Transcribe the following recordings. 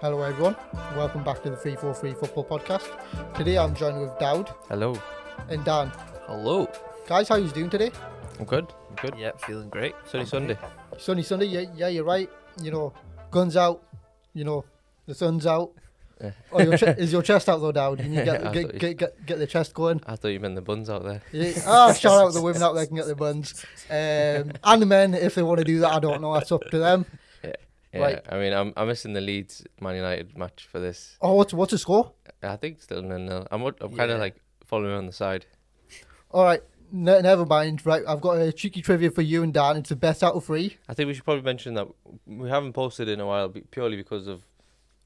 Hello, everyone. Welcome back to the 343 Football Podcast. Today I'm joined with Dowd Hello. and Dan. Hello. Guys, how you doing today? I'm good. I'm good. Yeah, feeling great. Sunny Sunday. Sunny Sunday, yeah, yeah, you're right. You know, guns out, you know, the sun's out. Yeah. Oh, your che- is your chest out though, Dowd? You need to I get, thought get, you- get, get, get the chest going. I thought you meant the buns out there. Yeah. Ah, shout out the women out there can get their buns. Um, and the men, if they want to do that, I don't know. That's up to them. Yeah. Right. I mean, I'm I'm missing the Leeds Man United match for this. Oh, what's, what's the score? I think still nil nil. I'm I'm kind of Yeah. like following on the side. All right, ne- never mind. Right, I've got a cheeky trivia for you and Dan. It's the best out of three. I think we should probably mention that we haven't posted in a while purely because of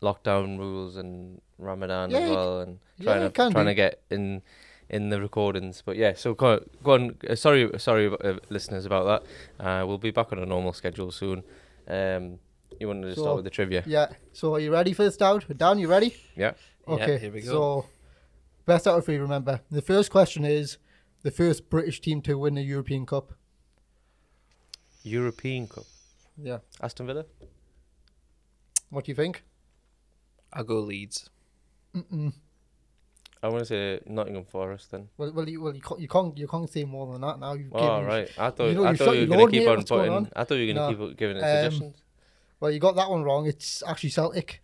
lockdown rules and Ramadan Yeah, as well, and yeah, trying can to trying be. to get in in the recordings. But yeah, so go, go on. Uh, sorry, sorry, uh, listeners about that. Uh, we'll be back on a normal schedule soon. Um, you wanted to So- start with the trivia? Yeah. So are you ready for this, Dowd? Dan, you ready? Yeah. Okay. Yeah, here we go. So, best out of three. Remember, the first question is the first British team to win the European Cup. European Cup. Yeah. Aston Villa. What do you think? I'll go Leeds. Mm-mm. I want to say Nottingham Forest then. Well, well, you, well, you can't, you can't, you can't say more than that now. You've Oh, given- right. I thought you know, I thought you were going to keep on what's putting. on? I thought you were going to No. keep giving it Um, suggestions. Well, you got that one wrong. It's actually Celtic.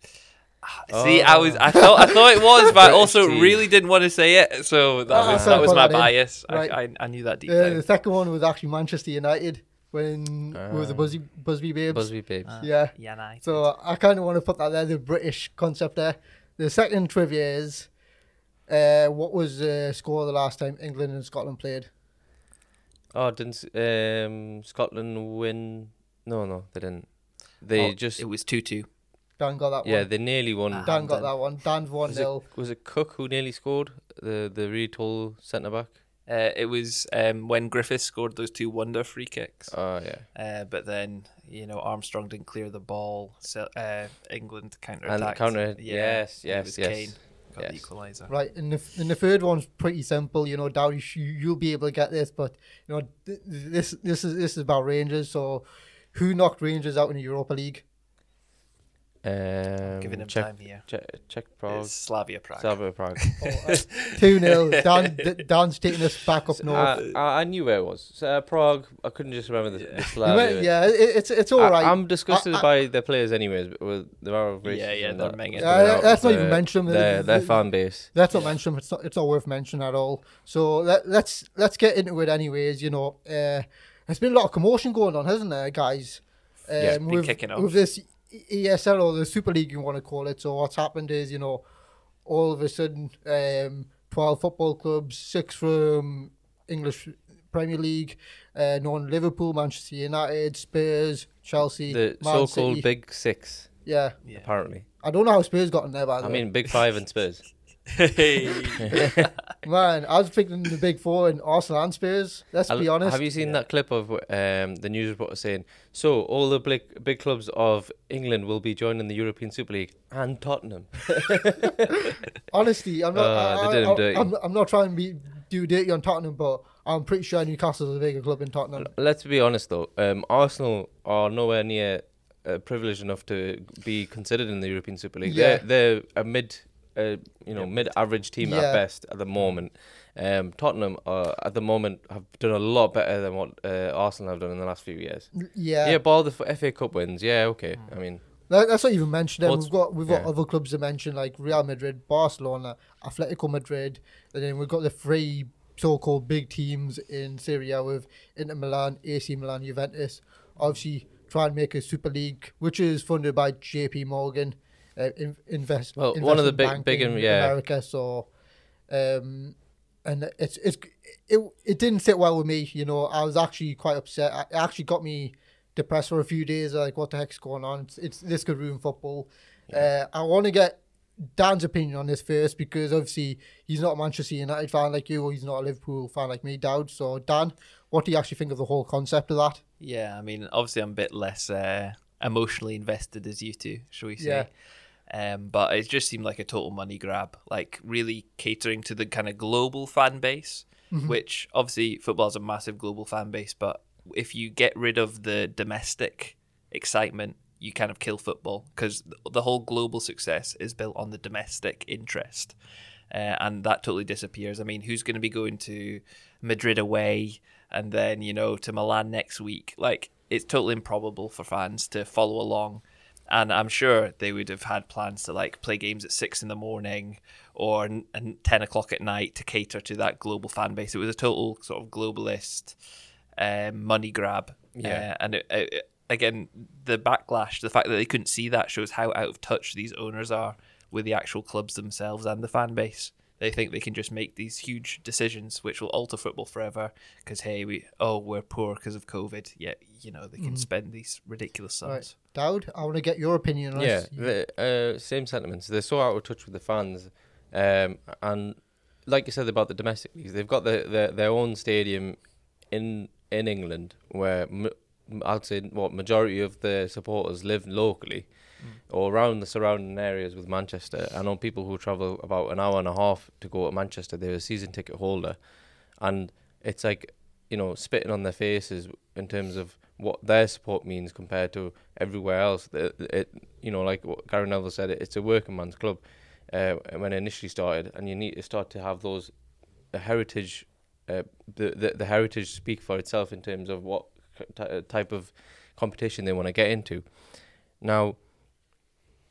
See, I was, I thought, I thought it was, but I also team. really didn't want to say it. So that Ah, was so that was my that bias. Right. I, I, I knew that deep Uh, the second one was actually Manchester United when with the Ah. Busby Busby Babes. Busby Babes. Ah, yeah. United. So I kind of want to put that there, the British concept there. The second trivia is, uh, what was the score the last time England and Scotland played? oh, didn't um, Scotland win? No, no, they didn't. They Oh, just it was two two. Dan got that one. yeah, they nearly won. Ah. Dan got Dan. that one. Dan's one was, it, was it Cook who nearly scored? The the really tall centre back. Uh, it was um, when Griffiths scored those two wonder free kicks. Oh yeah. Uh, but then you know Armstrong didn't clear the ball. So uh, England counter And attacked. counter- yes, and it yes, was yes, Kane got the equaliser. Right, and the and the third one's pretty simple. You know, Dowdy, you, you'll be able to get this, but you know, th- this this is this is about Rangers. So, who knocked Rangers out in the Europa League? Um, Giving him Czech, time here. Czech, Czech Prague. It's Slavia Prague. Slavia Prague. Two 0 Dan D- Dan's taking us back up north. I, I, I knew where it was. So, uh, Prague. I couldn't just remember the, the You Slavia. went- yeah, it, it's it's all I, right. I'm disgusted I- I- by their players, anyways. But well, there are Yeah, yeah, and they're that minging. was Yeah, going yeah, out let's not even their- mention them. their their The- fan base. Let's not mention them. It's not, it's not worth mentioning at all. So let, let's let's get into it anyways. You know, uh, there's been a lot of commotion going on, hasn't there, guys? Um, Yeah, been with, kicking off. with this ESL or the Super League, you want to call it. So what's happened is, you know, all of a sudden, um, twelve football clubs, six from English Premier League, uh, known Liverpool, Manchester United, Spurs, Chelsea, The Man so-called City. Big Six, Yeah, Yeah. apparently. I don't know how Spurs got in there. By the I way. mean, Big Five and Spurs. Hey. Man, I was thinking the big four in Arsenal and Spurs. Let's I- be honest. Have you seen that clip of um, the news reporter saying, "So all the big big clubs of England will be joining the European Super League and Tottenham." Honestly, I'm not. Uh, I, I, I'm, I'm not trying to be do dirty on Tottenham, but I'm pretty sure Newcastle's a bigger club in Tottenham. Let's be honest though, um, Arsenal are nowhere near uh, privileged enough to be considered in the European Super League. Yeah. They're they're a mid, uh, you know, mid-average team Yeah. at best at the moment. Um, Tottenham uh, at the moment have done a lot better than what uh, Arsenal have done in the last few years. Yeah, Yeah, ball the FA Cup wins. Yeah, okay. I mean, That- that's not even mentioned. We've got we've got yeah. other clubs to mention like Real Madrid, Barcelona, Atletico Madrid, and then we've got the three so-called big teams in Serie A with Inter Milan, AC Milan, Juventus. Obviously, try and make a Super League, which is funded by J.P. Morgan, uh, in, invest. Well, one of the big- big in in- yeah. America. So, um, and it's it's it it didn't sit well with me. You know, I was actually quite upset. It actually got me depressed for a few days. Like, what the heck's going on? It's, it's this could ruin football. Uh, I want to get Dan's opinion on this first because obviously he's not a Manchester United fan like you, or he's not a Liverpool fan like me, Dowd. So, Dan, what do you actually think of the whole concept of that? Yeah, I mean, obviously, I'm a bit less uh, emotionally invested as you two, shall we say? Um, but it just seemed like a total money grab, like really catering to the kind of global fan base, which obviously football is a massive global fan base. But if you get rid of the domestic excitement, you kind of kill football because the whole global success is built on the domestic interest. Uh, and that totally disappears. I mean, who's going to be going to Madrid away and then, you know, to Milan next week? Like, it's totally improbable for fans to follow along. And I'm sure they would have had plans to like play games at six in the morning or n- and 10 o'clock at night to cater to that global fan base. It was a total sort of globalist um, money grab. Yeah. Uh, and it, it, again, the backlash, the fact that they couldn't see that shows how out of touch these owners are with the actual clubs themselves and the fan base. They think they can just make these huge decisions which will alter football forever because hey, we oh we're poor because of COVID. Yet you know they can spend these ridiculous sums. Right. Dowd, I want to get your opinion on Yeah, this. the, uh, same sentiments. They're so out of touch with the fans, um, and like you said about the domestic leagues, they've got the, the, their own stadium in in England where m- I'd say what majority of the supporters live locally or around the surrounding areas with Manchester. I know people who travel about an hour and a half to go to Manchester. They're a season ticket holder, and it's like you know spitting on their faces in terms of what their support means compared to everywhere else. The- It, you know, like what Gary Neville said, it, it's a working man's club uh, when it initially started, and you need to start to have those heritage, uh, the, the the heritage speak for itself in terms of what ty- type of competition they want to get into. Now,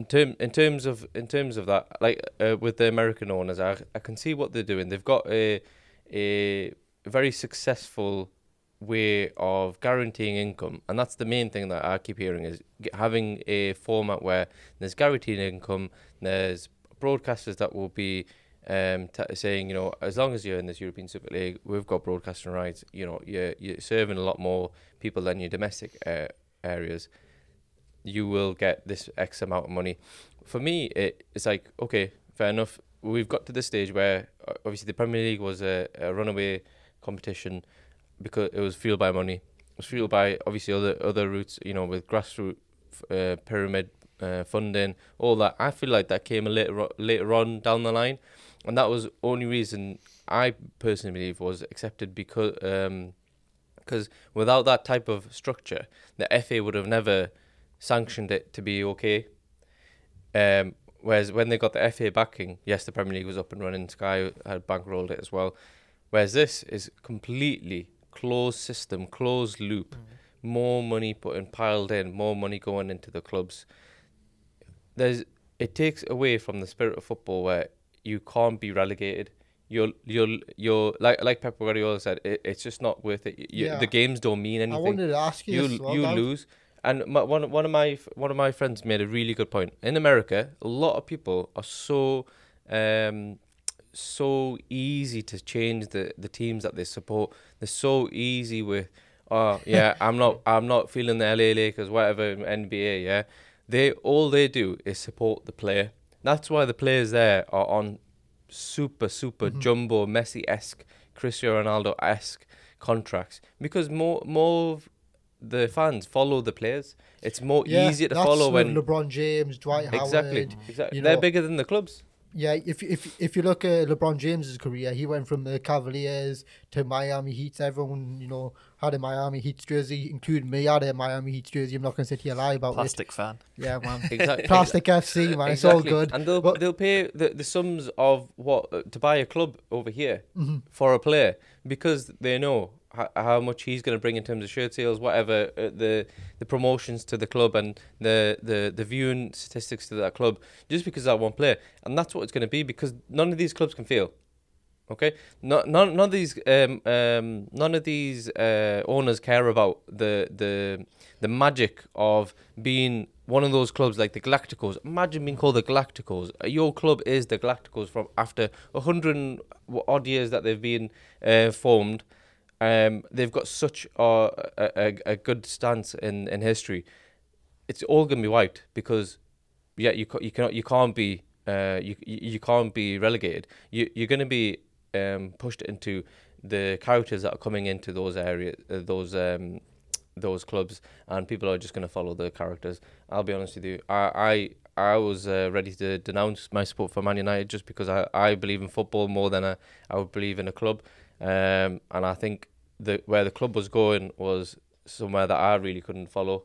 in term in terms of in terms of that, like uh, with the American owners, I I can see what they're doing. They've got a a very successful way of guaranteeing income, and that's the main thing that I keep hearing is having a format where there's guaranteed income. There's broadcasters that will be um, t- saying, you know, as long as you're in this European Super League, we've got broadcasting rights. You know, you're you're serving a lot more people than your domestic uh, areas. You will get this X amount of money. For me, it, it's like okay, fair enough. We've got to the stage where uh, obviously the Premier League was a, a runaway competition because it was fueled by money. It was fueled by obviously other other routes, you know, with grassroots uh, pyramid uh, funding, all that. I feel like that came a later later on down the line, and that was only reason I personally believe was accepted because um, because without that type of structure, the FA would have never sanctioned it to be okay. Um, whereas when they got the FA backing, yes, the Premier League was up and running. Sky had bankrolled it as well. Whereas this is completely closed system, closed loop. More money put in, piled in, more money going into the clubs. There's it takes away from the spirit of football where you can't be relegated. You're you're you're like like Pep Guardiola said. It, it's just not worth it. You, Yeah. The games don't mean anything. I wanted to ask you, you well, you lose. And my, one one of my one of my friends made a really good point. In America, a lot of people are so um so easy to change the the teams that they support. They're so easy with oh yeah, I'm not I'm not feeling the LA Lakers whatever NBA, yeah. They all they do is support the player. That's why the players there are on super super Mm-hmm. jumbo Messi esque, Cristiano Ronaldo esque contracts because more more of the fans follow the players. It's more Yeah, easier to follow when LeBron James, Dwight exactly Howard. exactly you they're know. bigger than the clubs. Yeah, if if if you look at LeBron James's career, he went from the Cavaliers to Miami Heat. Everyone, you know, had a Miami Heat jersey, including me. I had a Miami Heat jersey. I'm not going to sit here lie about Plastic fan. Yeah, man. Exactly. Plastic FC, man. It's all good. And they'll But- they'll pay the, the sums of what uh, to buy a club over here Mm-hmm. for a player because they know how, how much he's going to bring in terms of shirt sales, whatever uh, the the promotions to the club and the, the the viewing statistics to that club, just because that one player, and that's what it's going to be because none of these clubs can fail. Okay, no, none, none of these, um, um, none of these uh, owners care about the the the magic of being one of those clubs like the Galacticos. Imagine being called the Galacticos. Uh, Your club is the Galacticos from after a hundred odd years that they've been uh, formed. Um, they've got such a, a, a, good stance in, in history. It's all gonna be wiped because yeah, you you cannot you can't be uh you you can't be relegated. You you're gonna be um pushed into the characters that are coming into those areas, uh, those um those clubs, and people are just gonna follow the characters. I'll be honest with you. I I I was uh, ready to denounce my support for Man United just because I, I believe in football more than I, I would believe in a club, um and I think the where the club was going was somewhere that I really couldn't follow.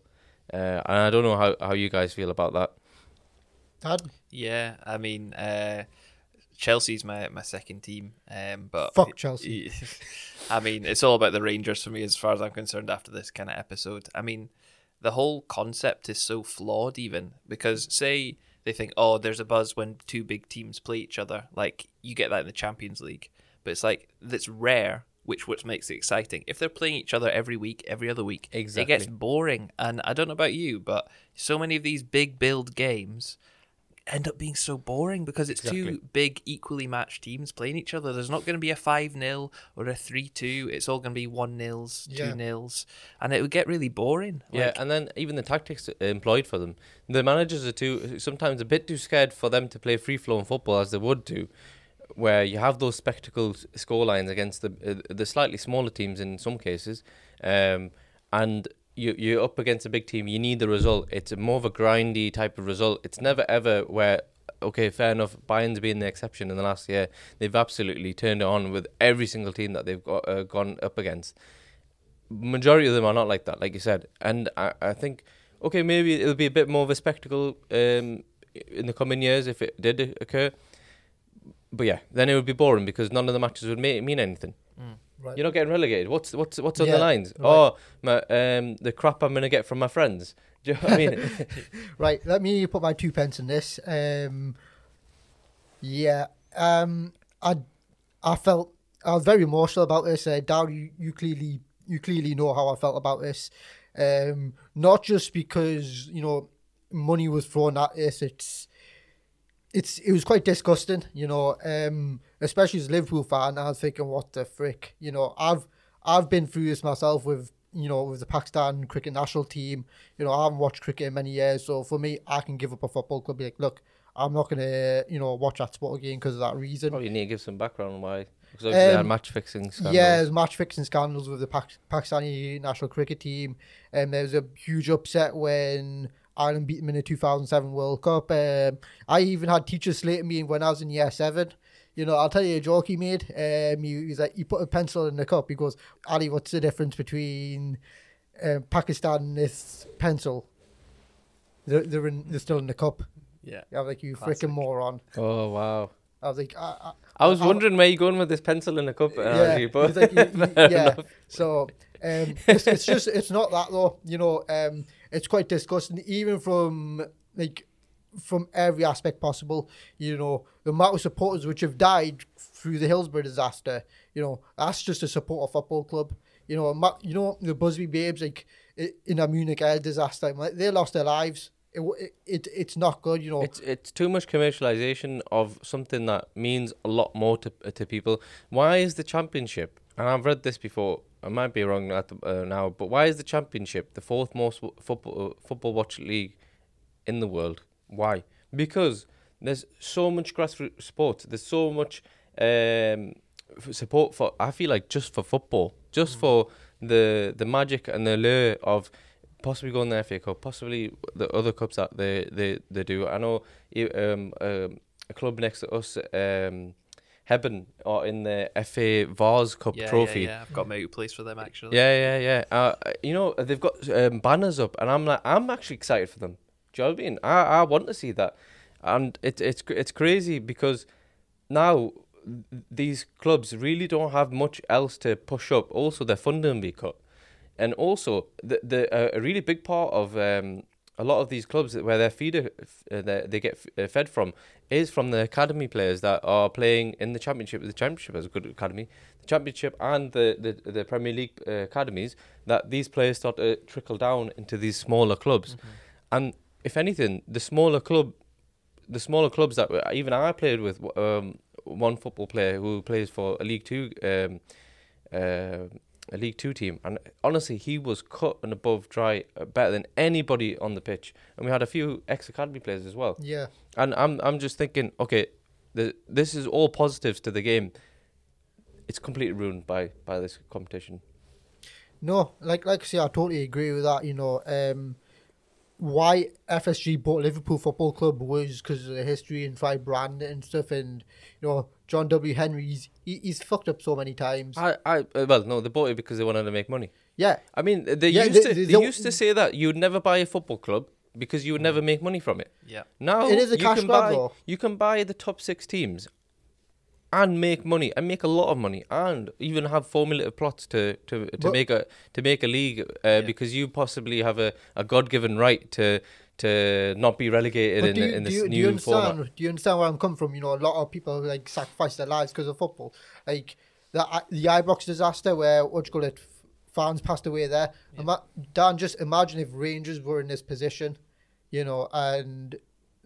Uh, and I don't know how, how you guys feel about that. Dad, Yeah, I mean, uh, Chelsea's my, my second team, um, but Fuck Chelsea. I mean, it's all about the Rangers for me as far as I'm concerned. After this kind of episode, I mean, the whole concept is so flawed, even because say they think, oh, there's a buzz when two big teams play each other, like you get that in the Champions League, but it's like that's rare. Which which makes it exciting. If they're playing each other every week, every other week, exactly. it gets boring. And I don't know about you, but so many of these big build games end up being so boring because it's Exactly. two big equally matched teams playing each other. There's not going to be a 5 0 or a 3 2. It's all going to be 1 nils, 2 Yeah. nils. And it would get really boring. Yeah, Like, and then even the tactics employed for them. The managers are too sometimes a bit too scared for them to play free flowing football as they would do, where you have those spectacle score lines against the uh, the slightly smaller teams in some cases, um, and you you're up against a big team. You need the result. It's more of a grindy type of result. It's never ever where. Okay, fair enough. Bayern's been the exception in the last year. They've absolutely turned it on with every single team that they've got uh, gone up against majority of them are not like that, like you said. And I, I think, okay, maybe it'll be a bit more of a spectacle um, in the coming years if it did occur. But yeah, then it would be boring because none of the matches would ma- mean anything. right. You're not getting relegated. What's what's what's on Yeah, the lines? right. Oh, my, um, the crap I'm gonna get from my friends. Do you know what I mean? Right, let me put my two pence in this. Um, yeah, um, I, I felt I was very emotional about this. Uh, Dow, you, you clearly you clearly know how I felt about this. Um, not just because you know money was thrown at this. It's it's it was quite disgusting. You know, um, especially as a Liverpool fan, I was thinking, what the frick? You know, I've I've been through this myself with you know with the Pakistan cricket national team. You know, I haven't watched cricket in many years, so for me, I can give up a football club. Be like, look, I'm not gonna you know watch that sport again because of that reason. Probably need to give some background on why. Because obviously they had Um, match fixing. Scandals. Yeah, there's match fixing scandals with the Pak- Pakistani national cricket team. And there was a huge upset when Ireland beat them in the 2007 World Cup. Um, I even had teachers slating me when I was in year seven. You know, I'll tell you a joke he made. Um, he, he's like, he put a pencil in the cup. He goes, Ali, what's the difference between um, Pakistan and this pencil? They're, they're, in, they're still in the cup. yeah. I was like, you Classic. freaking moron. Oh wow. I was like, I, I, I was I- wondering where you're going with this pencil in a cup. analogy, yeah, but like, you- you- yeah. enough. So um, it's, it's just it's not that though. You know, um, it's quite disgusting, even from like from every aspect possible. You know, the amount of supporters which have died through the Hillsborough disaster. You know, that's just a football club. You know, you know the Busby Babes like in a Munich air disaster, like, they lost their lives. It, it it's not good. You know, It's it's too much commercialization of something that means a lot more to to people. Why is the championship? And I've read this before. I might be wrong at the, uh, now, but why is the championship the fourth most w- football uh, football watch league in the world? Why? Because there's so much grassroots sports. There's so much um, f- support for. I feel like just for football, just for the the magic and the allure of possibly going the FA Cup, possibly the other cups that they they, they do. I know um, um, a club next to us, um, Hebburn, are in the FA Vase Cup Yeah, trophy. Yeah, yeah. I've got my place for them actually. Yeah, yeah, yeah. Uh, you know, they've got um, banners up, and I'm like, I'm actually excited for them. Do you know what I mean? I, I want to see that, and it's it's it's crazy because now these clubs really don't have much else to push up. Also, their funding will be cut, and also the the uh, a really big part of um, a lot of these clubs where their feeder uh, they, they get f- uh, fed from is from the academy players that are playing in the championship. The championship has a good academy, the championship and the the, the Premier League uh, academies. That these players start to trickle down into these smaller clubs, and if anything, the smaller club, the smaller clubs that even I played with, um, one football player who plays for a League Two, um, uh, a League Two team, and honestly, he was cut and above dry, uh, better than anybody on the pitch. And we had a few ex academy players as well. yeah. And I'm I'm just thinking, okay, the, this is all positives to the game. It's completely ruined by by this competition. No, like like I say, I totally agree with that. You know, um, why FSG bought Liverpool Football Club was because of the history and five brand and stuff, and you know John W. Henry, he's, he, he's fucked up so many times. I, I, uh, well, no, they bought it because they wanted to make money. yeah, I mean, they Yeah, used they- to they they, used to say that you would never buy a football club because you would never make money from it. Yeah. Now It is a you cash can grab, buy though. you can buy the top six teams and make money and make a lot of money and even have formulative plots to to, to But- make a to make a league uh, because you possibly have a, a god given right to to not be relegated in, do you, in do this you, do new you understand? format. Do you understand where I'm coming from? You know, a lot of people like sacrifice their lives because of football. Like the the Ibrox disaster, where what do you call it, fans passed away there. Ima- Dan, just imagine if Rangers were in this position, you know, and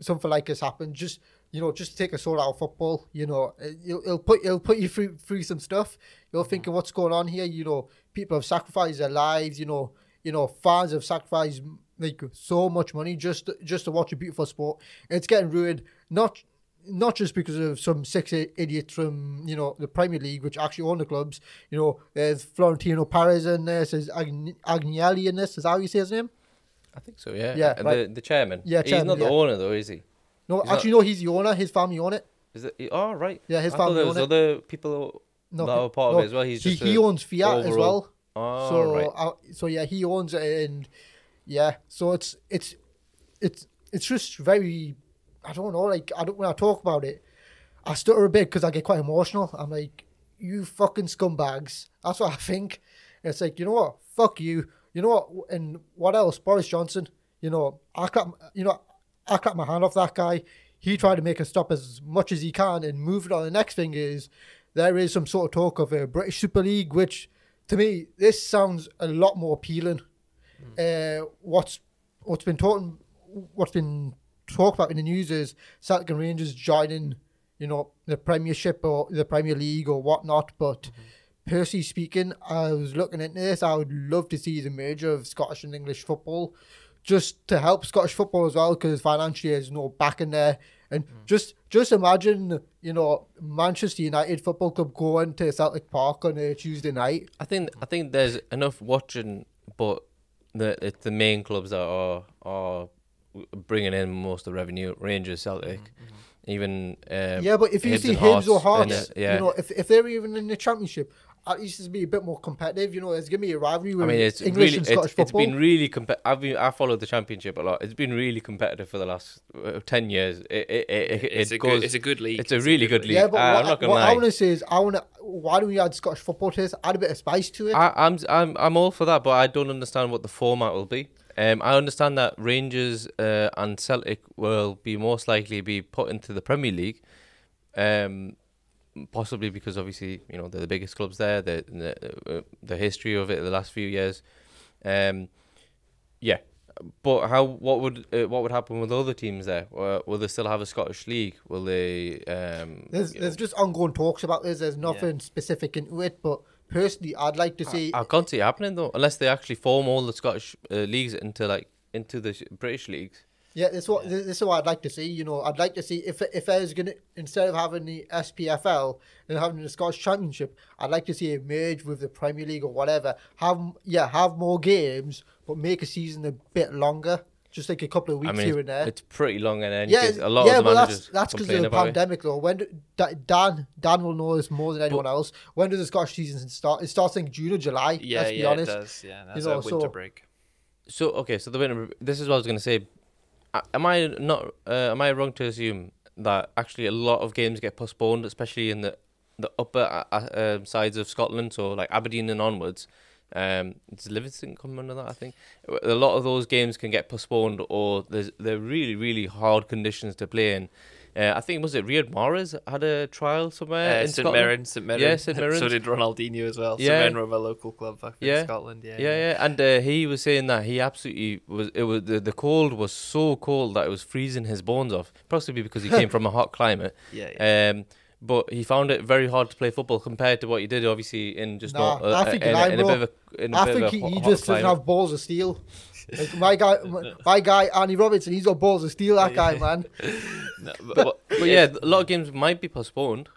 something like this happened. Just you know, just take a soul out of football. You know, it- it'll, it'll put it'll put you through through some stuff. You're mm-hmm. thinking, what's going on here? You know, people have sacrificed their lives. You know, you know, fans have sacrificed like so much money just just to watch a beautiful sport. It's getting ruined. Not not just because of some six idiots from you know the Premier League, which actually own the clubs. You know, there's Florentino Perez in this, there's Agn- Agnelli in this. Is that how you say his name? I think so, yeah. Yeah, And right. the the chairman. Yeah, he's not the yeah. owner though, is he? No, He's actually, no. He's the owner. His family own it. Is it? Oh, right. Yeah, his I thought family there own it. other people No, that were part no, of it as well. He's he, just he owns Fiat as overall- well. Oh, so right. uh, so yeah, he owns it, and yeah, so it's it's it's it's just very. I don't know. Like I don't when I talk about it, I stutter a bit because I get quite emotional. I'm like, you fucking scumbags. That's what I think. And it's like you know what? Fuck you. You know what? And what else? Boris Johnson. You know, I can't. You know, I cut my hand off that guy. He tried to make a stop as much as he can and move it on. The next thing is there is some sort of talk of a British Super League, which to me this sounds a lot more appealing. Uh, what's what's been talking, what's been talked about in the news is Celtic and Rangers joining, you know, the Premiership or the Premier League or whatnot. But personally speaking, I was looking into this. I would love to see the merger of Scottish and English football, just to help Scottish football as well, because financially there's no back in there. And mm. just just imagine, you know, Manchester United Football Club going to Celtic Park on a Tuesday night. I think I think there's enough watching, but the it's the main clubs that are are bringing in most of the revenue. Rangers, Celtic, mm-hmm. even um, Yeah, but if you Hibs see and Hibs or Hearts Hearts, it, uh, yeah. you know, if, if they're even in the Championship, at least it's be a bit more competitive. You know, it's gonna be a rivalry I with mean, it's English really and it's, Scottish it's football. been really competitive. I've been I followed the championship a lot. It's been really competitive for the last uh, ten years. It it it, it, It's it a goes. good. It's a good league. it's a really good league. yeah, but Uh, what, I'm not gonna what I want to say is, I want to. Why don't we add Scottish football to this? Add a bit of spice to it. I, I'm I'm I'm all for that, but I don't understand what the format will be. Um, I understand that Rangers uh, and Celtic will be most likely be put into the Premier League, um, possibly because obviously you know they're the biggest clubs there. The the, uh, the history of it the last few years, um, yeah. But how? What would uh, what would happen with other teams there? Uh, will they still have a Scottish league? Will they? Um, there's you know, there's just ongoing talks about this. There's nothing specific into it, but personally, I'd like to see. I can't see it happening though, unless they actually form all the Scottish uh, leagues into like into the British leagues. Yeah, this is what this is what I'd like to see. You know, I'd like to see if if there's gonna instead of having the SPFL and having the Scottish Championship, I'd like to see it merge with the Premier League or whatever. Have yeah, have more games, but make a season a bit longer, just like a couple of weeks I mean, here and there. it's pretty long and then yeah, a lot yeah, of the but that's managers that's because of the about it. pandemic, though. When do, Dan Dan will know this more than anyone else. When does the Scottish season start? It starts in June or July. Yeah, let's be yeah, honest. it does. Yeah, that's know, a winter so- break. So okay, so the winter. This is what I was going to say. Am I not? Uh, am I wrong to assume that actually a lot of games get postponed, especially in the the upper uh, uh, um, sides of Scotland, so like Aberdeen and onwards? Um, does Livingston come under that? I think a lot of those games can get postponed, or there's they're really really hard conditions to play in. Uh, I think was it Riyad Mahrez had a trial somewhere Uh, in St Scotland. Mirren, St Mirren. Yeah, St Mirren. so did Ronaldinho as well. Yeah. St Mirren were a local club up in Yeah. Scotland. Yeah, Yeah, yeah, and uh, he was saying that he absolutely was. It was the, the cold was so cold that it was freezing his bones off. Possibly because he came from a hot climate. yeah. yeah. Um, but he found it very hard to play football compared to what he did, obviously, in just Nah, not uh, I think in, you're in a bit of a, in a I bit think of a he, hot, he hot just doesn't climate. have balls of steel. Like my guy, my, my guy Andy Robertson, he's got balls of steel. That guy, man. No, but, But, but yeah, a lot of games might be postponed.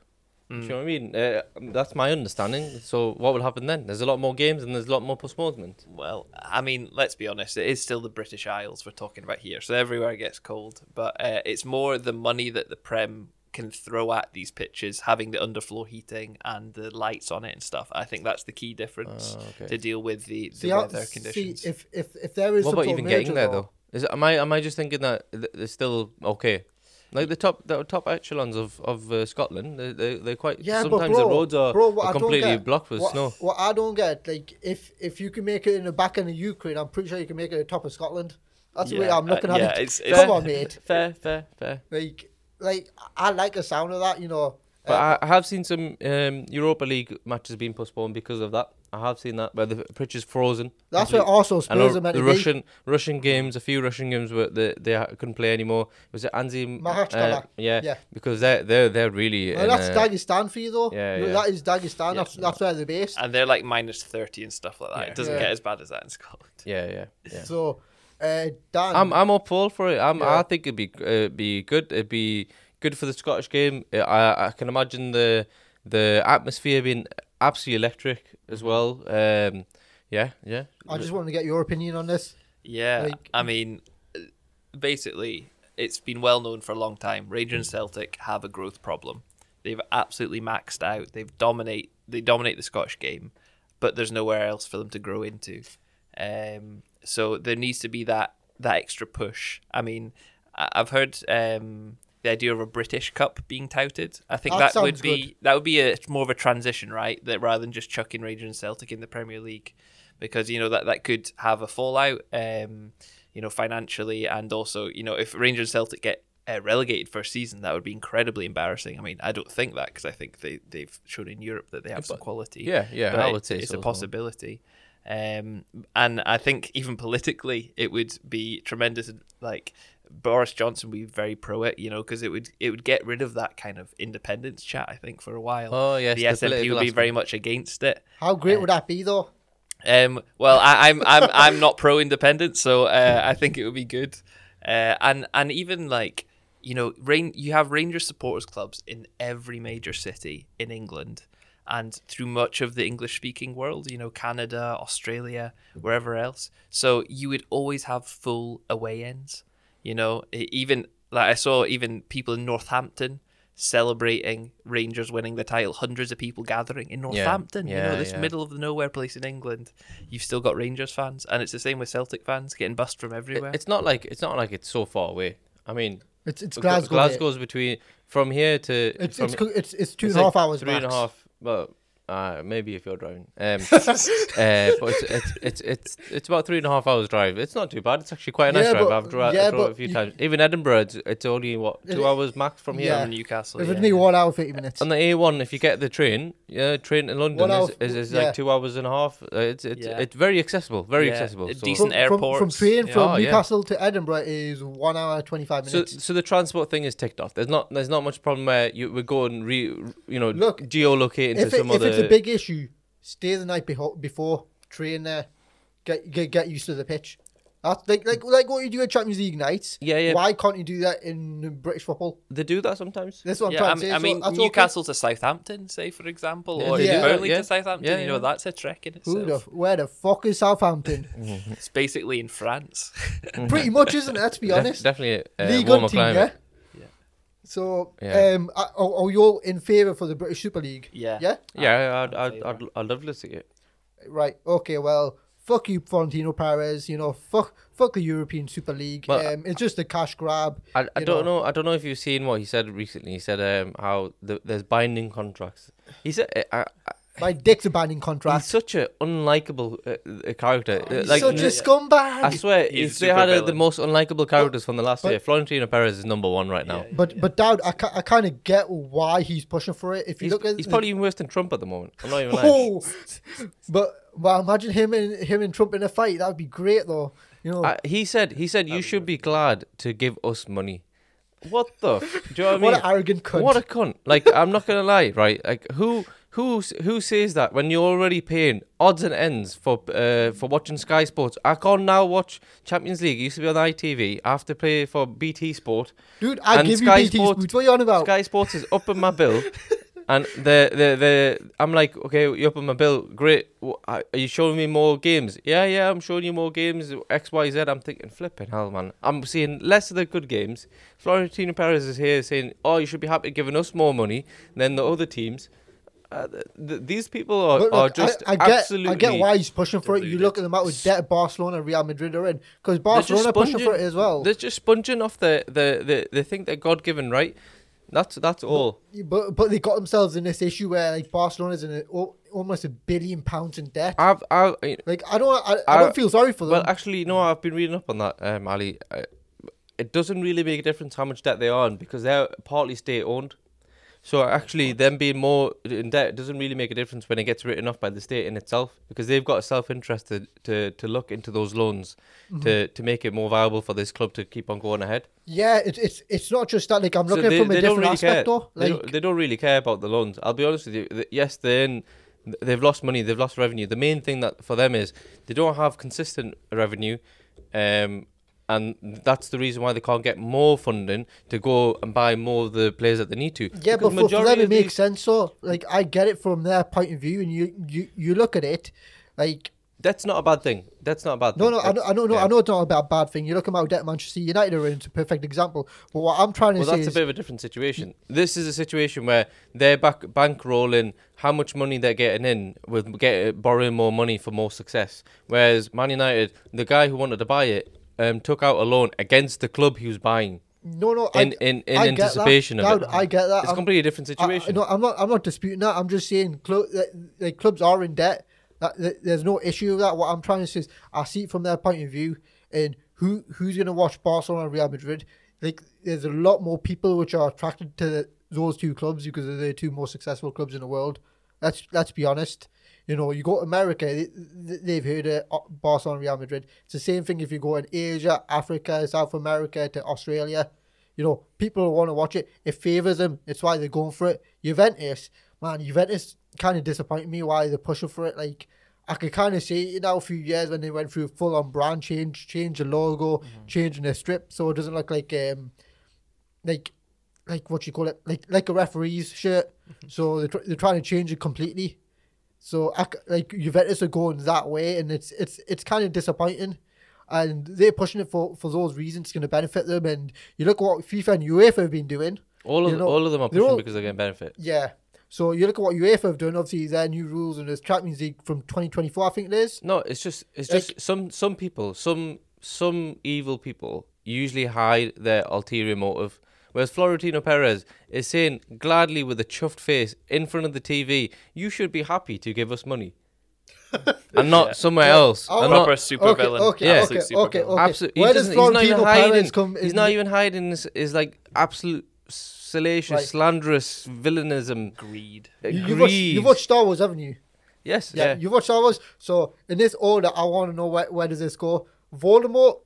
Mm. Do you know what I mean? Uh, that's my understanding. So what will happen then? There's a lot more games and there's a lot more postponement. Well, I mean, let's be honest. It is still the British Isles we're talking about here, so everywhere gets cold. But uh, it's more the money that the Prem can throw at these pitches, having the underfloor heating and the lights on it and stuff. I think that's the key difference Oh, okay. to deal with the, the See, how- weather see, conditions. if if if there is What about even getting there though? Is it, am I am I just thinking that they're still okay? Like the top the top echelons of of uh, Scotland, they they they're quite. Yeah, but sometimes bro, the roads are, bro, are completely get- blocked with what, snow. What I don't get, like, if if you can make it in the back end of Ukraine, I'm pretty sure you can make it at the top of Scotland. That's the way I'm looking uh, at yeah, it. it's- it's- Come on, mate. Fair, fair, fair. Like, like I like the sound of that. You know. But Uh, I, I have seen some um, Europa League matches being postponed because of that. I have seen that where the pitch is frozen. that's where complete- also Spurs are meant the to be. Russian Russian games, a few Russian games where they they couldn't play anymore. Was it Anzhi? Makhachkala. yeah, Yeah. because they're they're they're really. Well, in, that's uh, Dagestan for you, though. Yeah, You yeah. That is Dagestan. That's, that's where they're based. and they're like minus 30 and stuff like that. Yeah. It doesn't Yeah. get as bad as that in Scotland. yeah, yeah, yeah. So, uh, Dan. I'm I'm up all for it. I'm, Yeah. I think it'd be uh, be good. It'd be good for the Scottish game. Uh, I I can imagine the the atmosphere being absolutely electric as well. Um, yeah, yeah. I just wanted to get your opinion on this. Yeah, Like- I mean, basically, it's been well known for a long time. Rangers and Celtic have a growth problem. They've absolutely maxed out. They've dominate. They dominate the Scottish game, but there's nowhere else for them to grow into. Um, so there needs to be that that extra push. I mean, I- I've heard um, the idea of a British Cup being touted. I think That that, would sounds be that would be a more of a transition, right? That rather than just chucking Rangers and Celtic in the Premier League, because you know that that could have a fallout, um, you know, financially, and also you know if Rangers and Celtic get uh, relegated for a season, that would be incredibly embarrassing. I mean, I don't think that because I think they they've shown in Europe that they have some quality. Yeah, yeah. but it- it's a possibility. well. Possibility. Um, and I think even politically, it would be tremendous. Like Boris Johnson would be very pro it, you know, because it would it would get rid of that kind of independence chat. I think for a while, Oh yes, the, SNP would be very much against it. How great Uh, would that be, though? Um, well, I, I'm I'm I'm not pro independent, so uh, I think it would be good. Uh, and and even like you know, rain you have Rangers supporters clubs in every major city in England, and through much of the English speaking world, you know, Canada, Australia, wherever else. So you would always have full away ends. You know, even like I saw even people in Northampton celebrating Rangers winning the title. Hundreds of people gathering in Northampton. you Yeah, know, this yeah. middle of the nowhere place in England. You've still got Rangers fans, and it's the same with Celtic fans getting bussed from It- everywhere. It's not like it's not like it's so far away. I mean, It's it's Glasgow. Glasgow's between from here to It's from it's it's it's two It's and a like half hours three and a max. Well, uh, maybe if you're driving. Um, uh, but it's, it's it's it's it's about three and a half hours drive. It's not too bad. It's actually quite a nice Yeah, drive. but- I've dri- yeah, drove it but a few you- times. Even Edinburgh, it's, it's only what two It- hours max from here. Yeah. From Newcastle. If yeah, it's me, yeah. one hour fifty minutes. On the A1, if you get the train, yeah, train to London One is, hour- is, is yeah. like two hours and a half. Uh, it's it's Yeah. it's very accessible, very Yeah, accessible. a So, decent from, from, from airports, train yeah. from Oh, yeah. Newcastle to Edinburgh is one hour twenty five so minutes. so the transport thing is ticked off. There's not there's not much problem where you would go and re you know Look, geolocate into if it, some if other. It's a uh, big issue, stay the night beho- before, train there, get get get used to the pitch. That's like like like what you do at Champions League nights. Yeah, yeah. Why can't you do that in British football? they do that sometimes. That's what I'm Yeah, trying I to mean, say. I So mean okay. Newcastle to Southampton, say for example, Yeah, or Burnley yeah. to Southampton. Yeah, You know, that's a trek in itself. the, where the fuck is Southampton? It's basically in France. Pretty much, isn't it? Let's be honest. definitely a League warmer team, climate. Yeah. Yeah. So, Yeah. um, are, are you in favour for the British Super League? Yeah. Yeah. Yeah, I'd, I'm I'd. I'd, I'd love to see it. Right. Okay. Well, fuck you, Florentino Perez. You know, fuck, fuck the European Super League. But- um, it's just a cash grab. I, I don't know. know. I don't know if you've seen what he said recently. He said um, how the, there's binding contracts. He said I, I, My dick's a binding he's such a unlikable uh, uh, character. Uh, He's like such a yeah. scumbag. I swear, He's if they had uh, the most unlikable characters from the last but- year, Florentino Perez is number one right now. Yeah, But but Dad, I, ca- I kind of get why he's pushing for it. If you He's, look at he's probably even worse than Trump at the moment. I'm not even lying. oh, but well, imagine him and him and Trump in a fight. That would be great, though. You know, I, he said he said you should be glad to give us money. What the? f- Do you know what I mean? what an arrogant cunt. What a cunt! Like I'm not gonna lie, right? Like who who who says that when you're already paying odds and ends for uh, for watching Sky Sports? I can't now watch Champions League. It used to be on ITV. I have to pay for BT Sport. Dude, I and give Sky you BT Sports-. What are you on about? Sky Sports is up in my bill. and the, the the I'm like, okay, you're up on my bill, great. Are you showing me more games? Yeah, yeah, I'm showing you more games. X, Y, Z. I'm thinking, flipping hell, man. I'm seeing less of the good games. Florentino Perez is here saying, oh, you should be happy giving us more money than the other teams. Uh, th- th- these people are, But are just I, I get, absolutely. I get why he's pushing for it. You look at the amount of debt Barcelona and Real Madrid are in, because Barcelona are pushing for it as well. They're just sponging off the the the, the thing they're God given, right? That's that's all. But but they got themselves in this issue where like Barcelona's in a, al- almost a billion pounds in debt. I've I've Like I don't I, I I- don't feel sorry for them. Well, actually, no. I've been reading up on that, um, Ali. Uh, it doesn't really make a difference how much debt they are on because they're partly state owned. So actually, them being more in debt doesn't really make a difference when it gets written off by the state in itself because they've got a self interest to, to to look into those loans Mm-hmm. to to make it more viable for this club to keep on going ahead. yeah, it, it's it's not just that. Like I'm So looking they, from a different really aspect care. though. They, don't, they don't really care about the loans. I'll be honest with you. Yes, they're in. They've lost money. They've lost revenue. The main thing that for them is they don't have consistent revenue, um, and that's the reason why they can't get more funding to go and buy more of the players that they need to. yeah, Because but for, for them it makes sense. So like I get it from their point of view, and you you you look at it, like That's not a bad thing. That's not a bad No, thing. no, I know, I know, no, yeah. I know it's not about a bad thing. You look about debt Manchester United are in, it's a perfect example. But what I'm trying to say Well, say that's a bit of a different situation. This is a situation where they're back bankrolling how much money they're getting in with get, borrowing more money for more success. Whereas Man United, the guy who wanted to buy it, um, took out a loan against the club he was buying no, no, in I, in, in I anticipation of Dowd, it. I get that. It's a I'm- completely different situation. I, no, I'm not. I'm not disputing that. I'm just saying, cl- that, like, clubs are in debt. That, there's no issue with that. What I'm trying to say is, I see it from their point of view, and who who's going to watch Barcelona and Real Madrid? Like, there's a lot more people which are attracted to those two clubs because they're the two most successful clubs in the world. Let's let's be honest. You know, you go to America, they, they've heard of uh, Barcelona, Real Madrid. It's the same thing if you go in Asia, Africa, South America to Australia. You know, people want to watch it. It favours them. It's why they're going for it. Juventus, man, Juventus kind of disappointed me why they're pushing for it. Like, I could kind of see it now a few years when they went through full on brand change, change the logo, changing the strip so it doesn't look like um like like what you call it like like a referee's shirt. So they're, tr- they're trying to change it completely. So like Juventus are going that way, and it's it's it's kind of disappointing. And they're pushing it for, for those reasons. It's going to benefit them. And you look at what FIFA and UEFA have been doing. all of you know, all of them are pushing all- because they're getting benefit. Yeah. So you look at what UEFA have done. Obviously, their new rules and there's Champions League from 2024, I think it is. No, it's just it's Like- just some some people, some some evil people usually hide their ulterior motive. Whereas Florentino Perez is saying gladly with a chuffed face in front of the TV, "You should be happy to give us money, and not Yeah. somewhere else." Oh, and Proper not, super okay, villain. Okay, Yeah. okay, Super okay, villain. okay. absolutely, Where he does doesn't, he's Florentino Perez come? He's not even hiding. His, his like absolute salacious, Right. slanderous villainism. Greed. uh, You, you've, watched, you've watched Star Wars, haven't you? yes, Yeah, yeah. you've watched Star Wars. So in this order, I want to know where, where does this go? Voldemort,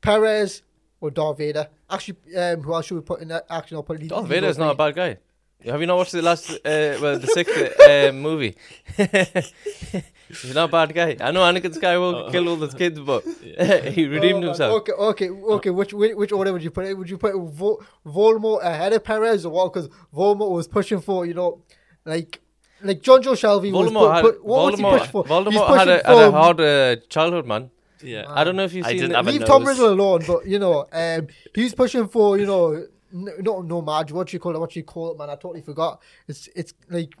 Perez, or Darth Vader? Actually, um, who else should we put in that? Actually, I'll put Lee- Darth Lee Vader is not a bad guy. Have you not watched the last, uh, well, the sixth uh, movie? He's not a bad guy. I know Anakin Skywalker killed all those kids, but he redeemed Oh, himself. Okay, okay, okay. Which, which which order would you put it? Would you put Vol- Voldemort ahead of Perez or what? Because Voldemort was pushing for you know, like like John Joe Shelby was. Voldemort, Put, had, put, what was he Voldemort, pushing for? He's Voldemort had, a, pushing had a hard uh, childhood, man. Yeah. I don't know if you've I seen didn't it. have a Leave nose. Tom Riddle alone, but you know, um, he's pushing for you know, n- not no magic. What do you call it? What do you call it, man? I totally forgot. It's it's like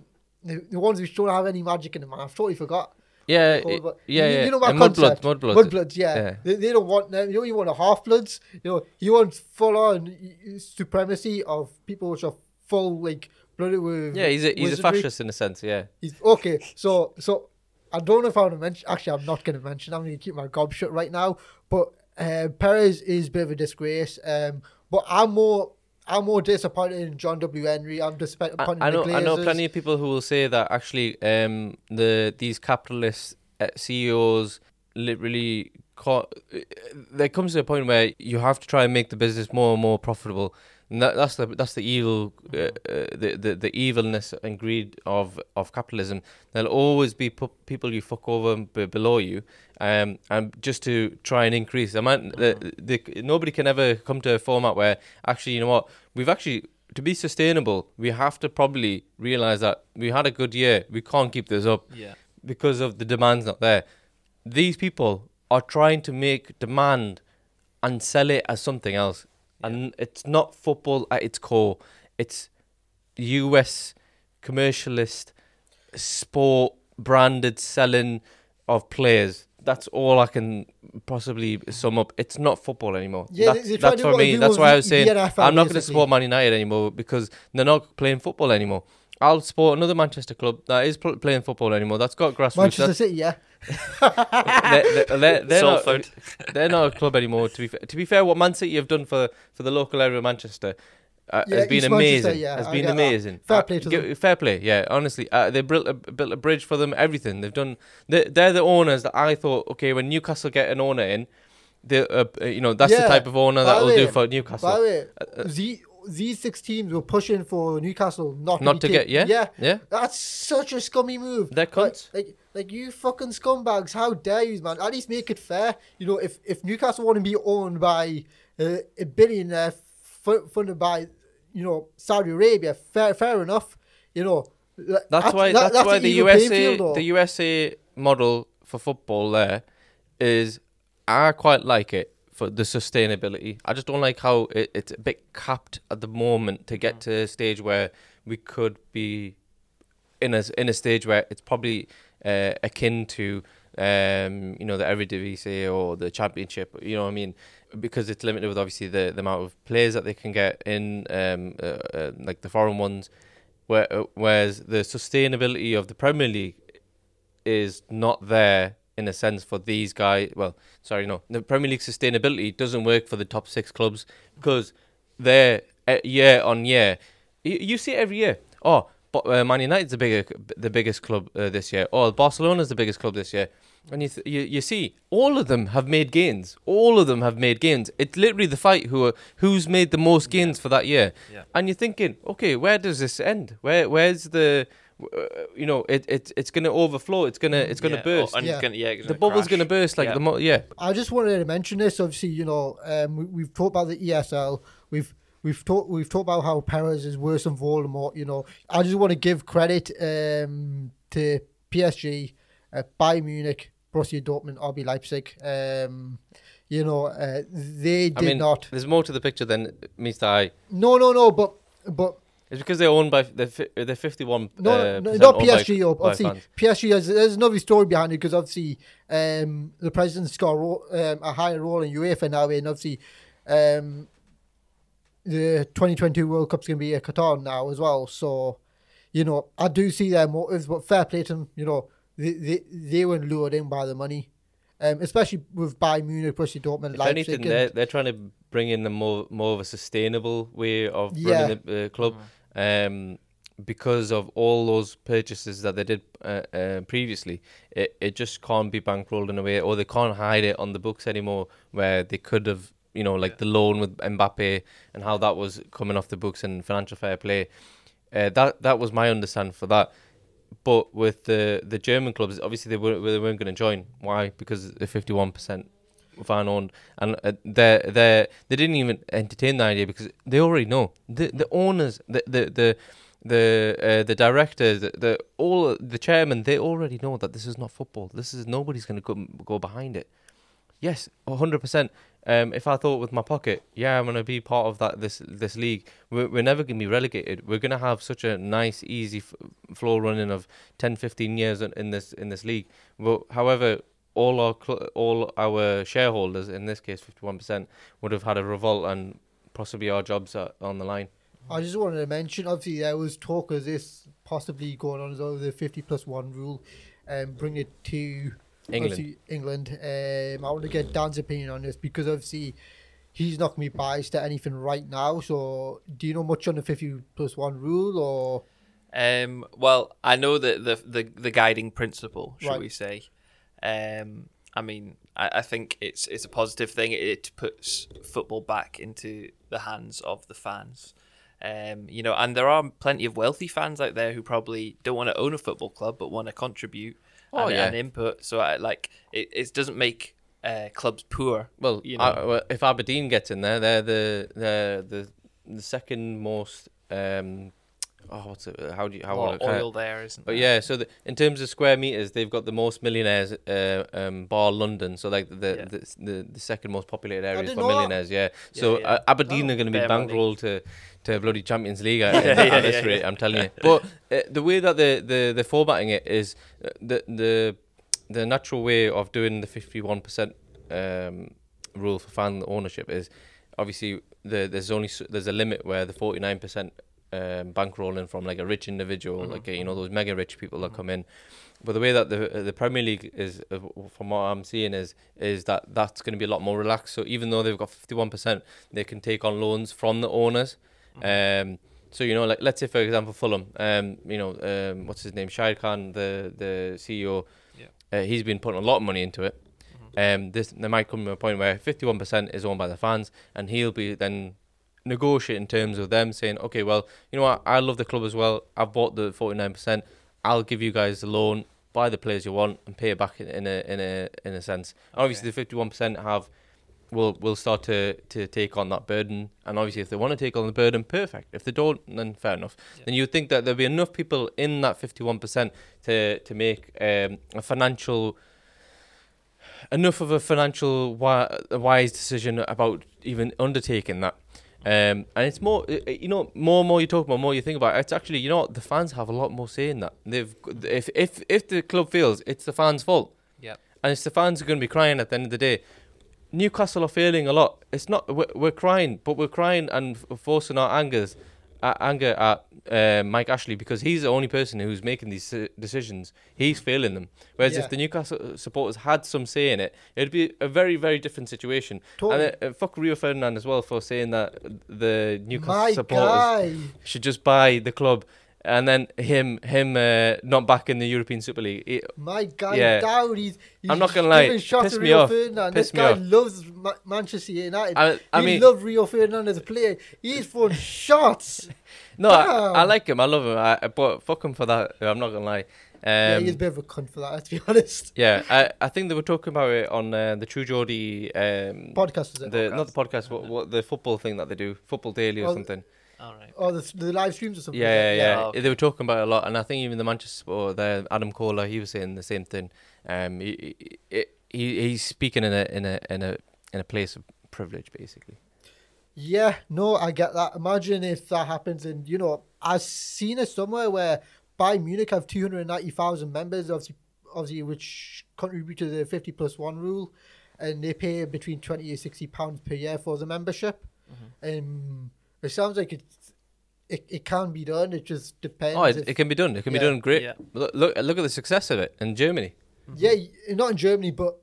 the, the ones which don't have any magic in them, man. I've totally forgot. Yeah, Called, it- but yeah, you, yeah. You know my And Mudbloods, concept. Mudbloods. Mudbloods, yeah. Yeah. They, they don't want them. You know, you want a half bloods. You know, he wants full on y- y- supremacy of people which are full like blooded with. Yeah, he's a, he's a wizardry. fascist in a sense, yeah. He's okay. So so I don't know if I want to mention. Actually, I'm not going to mention. I'm going to keep my gob shut right now. But uh, Perez is a bit of a disgrace. Um, but I'm more. I'm more disappointed in John W. Henry. I'm disappointed I, I know I know plenty of people who will say that actually um, the these capitalist uh, CEOs literally ca- there comes to a point where you have to try and make the business more and more profitable. And that, that's the that's the evil uh, uh, the, the the evilness and greed of, of capitalism. There'll always be pu- people you fuck over b- below you, um, and just to try and increase. I mean, the, the, nobody can ever come to a format where actually you know what we've actually to be sustainable, we have to probably realize that we had a good year. We can't keep this up Yeah. because of the demand's not there. These people are trying to make demand and sell it as something else. And it's not football at its core. It's US commercialist sport branded selling of players. That's all I can possibly sum up. It's not football anymore. Yeah, that's that's for me. That's why I was saying I'm not going to support Man United anymore because they're not playing football anymore. I'll support another Manchester club that is pl- playing football anymore. That's got grassroots. Manchester That's, City, yeah. They're, they're, they're, they're not, they're not a club anymore. To be fair, to be fair, what Man City have done for, for the local area of Manchester uh, Yeah, has been East amazing. yeah, has I been get that. amazing. Fair Uh, play to gi- Fair play, yeah. Honestly, uh, they built a, built a bridge for them. Everything they've done. They, they're the owners that I thought. Okay, when Newcastle get an owner in, they, uh, uh, you know, that's the type of owner that will do way- for By Newcastle. the way, uh, the, these six teams were pushing for Newcastle not, Not to, to get, yeah, yeah. yeah. That's such a scummy move. They're Like, cunts. like, like you fucking scumbags! How dare you, man? At least make it fair. You know, if if Newcastle want to be owned by uh, a billionaire fu- funded by, you know, Saudi Arabia, fair fair enough. You know, That's why. that- that's, why the USA the USA model for football there is I quite like it for the sustainability. I just don't like how it, it's a bit capped at the moment to get to a stage where we could be in a in a stage where it's probably uh, akin to um, you know the Eredivisie or the Championship. You know what I mean? Because it's limited with obviously the, the amount of players that they can get in, um, uh, uh, like the foreign ones. Where, uh, whereas the sustainability of the Premier League is not there in a sense for these guys. Well, sorry, no, the Premier League sustainability doesn't work for the top six clubs because they're uh, year on year. You, you see it every year. Oh, but uh, Man United's the bigger, the biggest club uh, this year. Oh, Barcelona's the biggest club this year. And you, th- you you see, all of them have made gains. All of them have made gains. It's literally the fight who are, who's made the most gains for that year. Yeah. And you're thinking, okay, where does this end? Where where's the, uh, you know, it, it it's gonna overflow. It's gonna it's gonna Yeah, burst. oh, and Yeah. gonna, yeah, the gonna bubble's crash. gonna burst like Yeah. the mo- yeah. I just wanted to mention this. Obviously, you know, um, we, we've talked about the ESL. We've we've talked we've talked about how Perez is worse than Voldemort. You know, I just want to give credit um, to PSG, uh, Bayern Munich, Borussia Dortmund, RB Leipzig. Um, you know, uh, they did I mean, not. there's more to the picture than meets the eye. No, no, no. But but It's because they're owned by they're, they're 51. no, uh, no not PSG. By obviously, fans. PSG has there's another story behind it because obviously um, the president's got a, ro- um, a higher role in UEFA now, and obviously um, the 2022 World Cup's going to be in Qatar now as well. So, you know, I do see their motives, but fair play to them. You know, they they, they weren't lured in by the money. Um, especially with Bayern Munich, Borussia Dortmund, If Leipzig. anything, and- they're they're trying to bring in the more more of a sustainable way of Yeah. running the uh, club, um, because of all those purchases that they did uh, uh, previously. It it just can't be bankrolled in a way, or they can't hide it on the books anymore, where they could have. You know, like Yeah. the loan with Mbappe and how that was coming off the books and financial fair play. Uh, that that was my understanding for that. But with the the German clubs, obviously they weren't they weren't going to join. Why? Because the fifty one percent fan owned, and uh, they they they didn't even entertain the idea because they already know the the owners, the the the the uh, the directors, the, the all the chairman, they already know that this is not football. This is nobody's going to go go behind it. Yes, hundred percent. Um, if I thought with my pocket, yeah, I'm gonna be part of that this this league. We're, we're never gonna be relegated. We're gonna have such a nice, easy f- flow running of 10, 15 years in, in this in this league. Well, however, all our cl- all our shareholders, in this case, fifty one percent, would have had a revolt, and possibly our jobs are on the line. I just wanted to mention, obviously, there was talk of this possibly going on as well, the 50 plus 1 rule, and bring it to England. obviously England. Um, I want to get Dan's opinion on this because obviously he's not going to be biased to anything right now. So, do you know much on the 50 plus 1 rule or? Um, well, I know that the the the guiding principle, shall Right. we say? Um, I mean, I, I think it's it's a positive thing. It, it puts football back into the hands of the fans. Um, you know, and there are plenty of wealthy fans out there who probably don't want to own a football club but want to contribute Oh, and, yeah. and input. So, I, like, it, it doesn't make uh, clubs poor. Well, you I- know. well, if Aberdeen gets in there, they're the they're the the second most um, oh, what's it? How do you how A lot would of I oil there, isn't But there? yeah, so the, in terms of square meters, they've got the most millionaires uh, um, bar London. So like the, Yeah. the, the the second most populated areas didn't for millionaires. Yeah. So yeah. Uh, Aberdeen Oh, are going to be bankrolled to to bloody Champions League at, Yeah, at yeah, this yeah, rate. yeah. I'm telling you. But uh, the way that the the the formatting it is uh, the the the natural way of doing the 51 percent um, rule for fan ownership is obviously the, there's only there's a limit where the 49 percent um, bankrolling from like a rich individual, like uh, you know those mega rich people that come in. But the way that the uh, the Premier League is, uh, from what I'm seeing, is is that that's going to be a lot more relaxed. So even though they've got 51 percent, they can take on loans from the owners. Um, so you know, like let's say for example Fulham, um, you know, um, what's his name, Shahid Khan, the the CEO, Yeah. uh, he's been putting a lot of money into it. Um, this there might come to a point where 51% is owned by the fans, and he'll be then negotiating terms of them, saying, okay, well, you know what, I love the club as well. I've bought the 49%. I'll give you guys the loan, buy the players you want, and pay it back in, in a in a in a sense. And Obviously, the 51% have will will start to to take on that burden, and obviously, if they want to take on the burden, perfect. If they don't, then fair enough. Yeah. Then you'd think that there'll be enough people in that 51% to to make um, a financial enough of a financial wi- wise decision about even undertaking that. Um, and it's more, uh, uh, you know, more and more you talk about, more you think about. It, it's actually, you know, the fans have a lot more say in that. They've, if if if the club fails, it's the fans' fault, Yep. and it's the fans who are going to be crying at the end of the day. Newcastle are failing a lot. It's not we're, we're crying, but we're crying and forcing our angers, anger at uh, Mike Ashley because he's the only person who's making these uh, decisions. He's failing them. Whereas Yeah. if the Newcastle supporters had some say in it, it'd be a very very different situation. Totally. And uh, uh, fuck Rio Ferdinand as well for saying that the Newcastle My supporters guy. should just buy the club, and then him him uh, not back in the European Super League. It- My guy Yeah. down. He's, he's I'm not gonna lie, giving shots piss at me Rio off. Ferdinand. This guy off. loves Ma- Manchester United. I, I he mean, loves Rio Ferdinand as a player. He's throwing shots. no, I, I like him. I love him. I, but fuck him for that. I'm not gonna lie. yeah, Um, he's a bit of a cunt for that. Let's be honest. yeah, I, I think they were talking about it on uh, the True Geordie, um, Podcast is it? the not the podcast, what, what the football thing that they do, Football Daily or Oh, something. All right. Oh, the, the live streams or something. Yeah, yeah, yeah. Oh, okay. They were talking about it a lot, and I think even the Manchester or the Adam Kohler, he was saying the same thing. Um, he, he, he he's speaking in a in a in a in a place of privilege, basically. Yeah, no, I get that. Imagine if that happens, and you know, I've seen it somewhere where Bayern Munich have two hundred ninety thousand members, obviously, obviously, which contribute to the fifty plus one rule, and they pay between twenty and sixty pounds per year for the membership. Um, it sounds like it's it, it can be done. It just depends. Oh, it, if- it can be done. It can yeah. be done great. Yeah. Look, look, look at the success of it in Germany. yeah, not in Germany, but.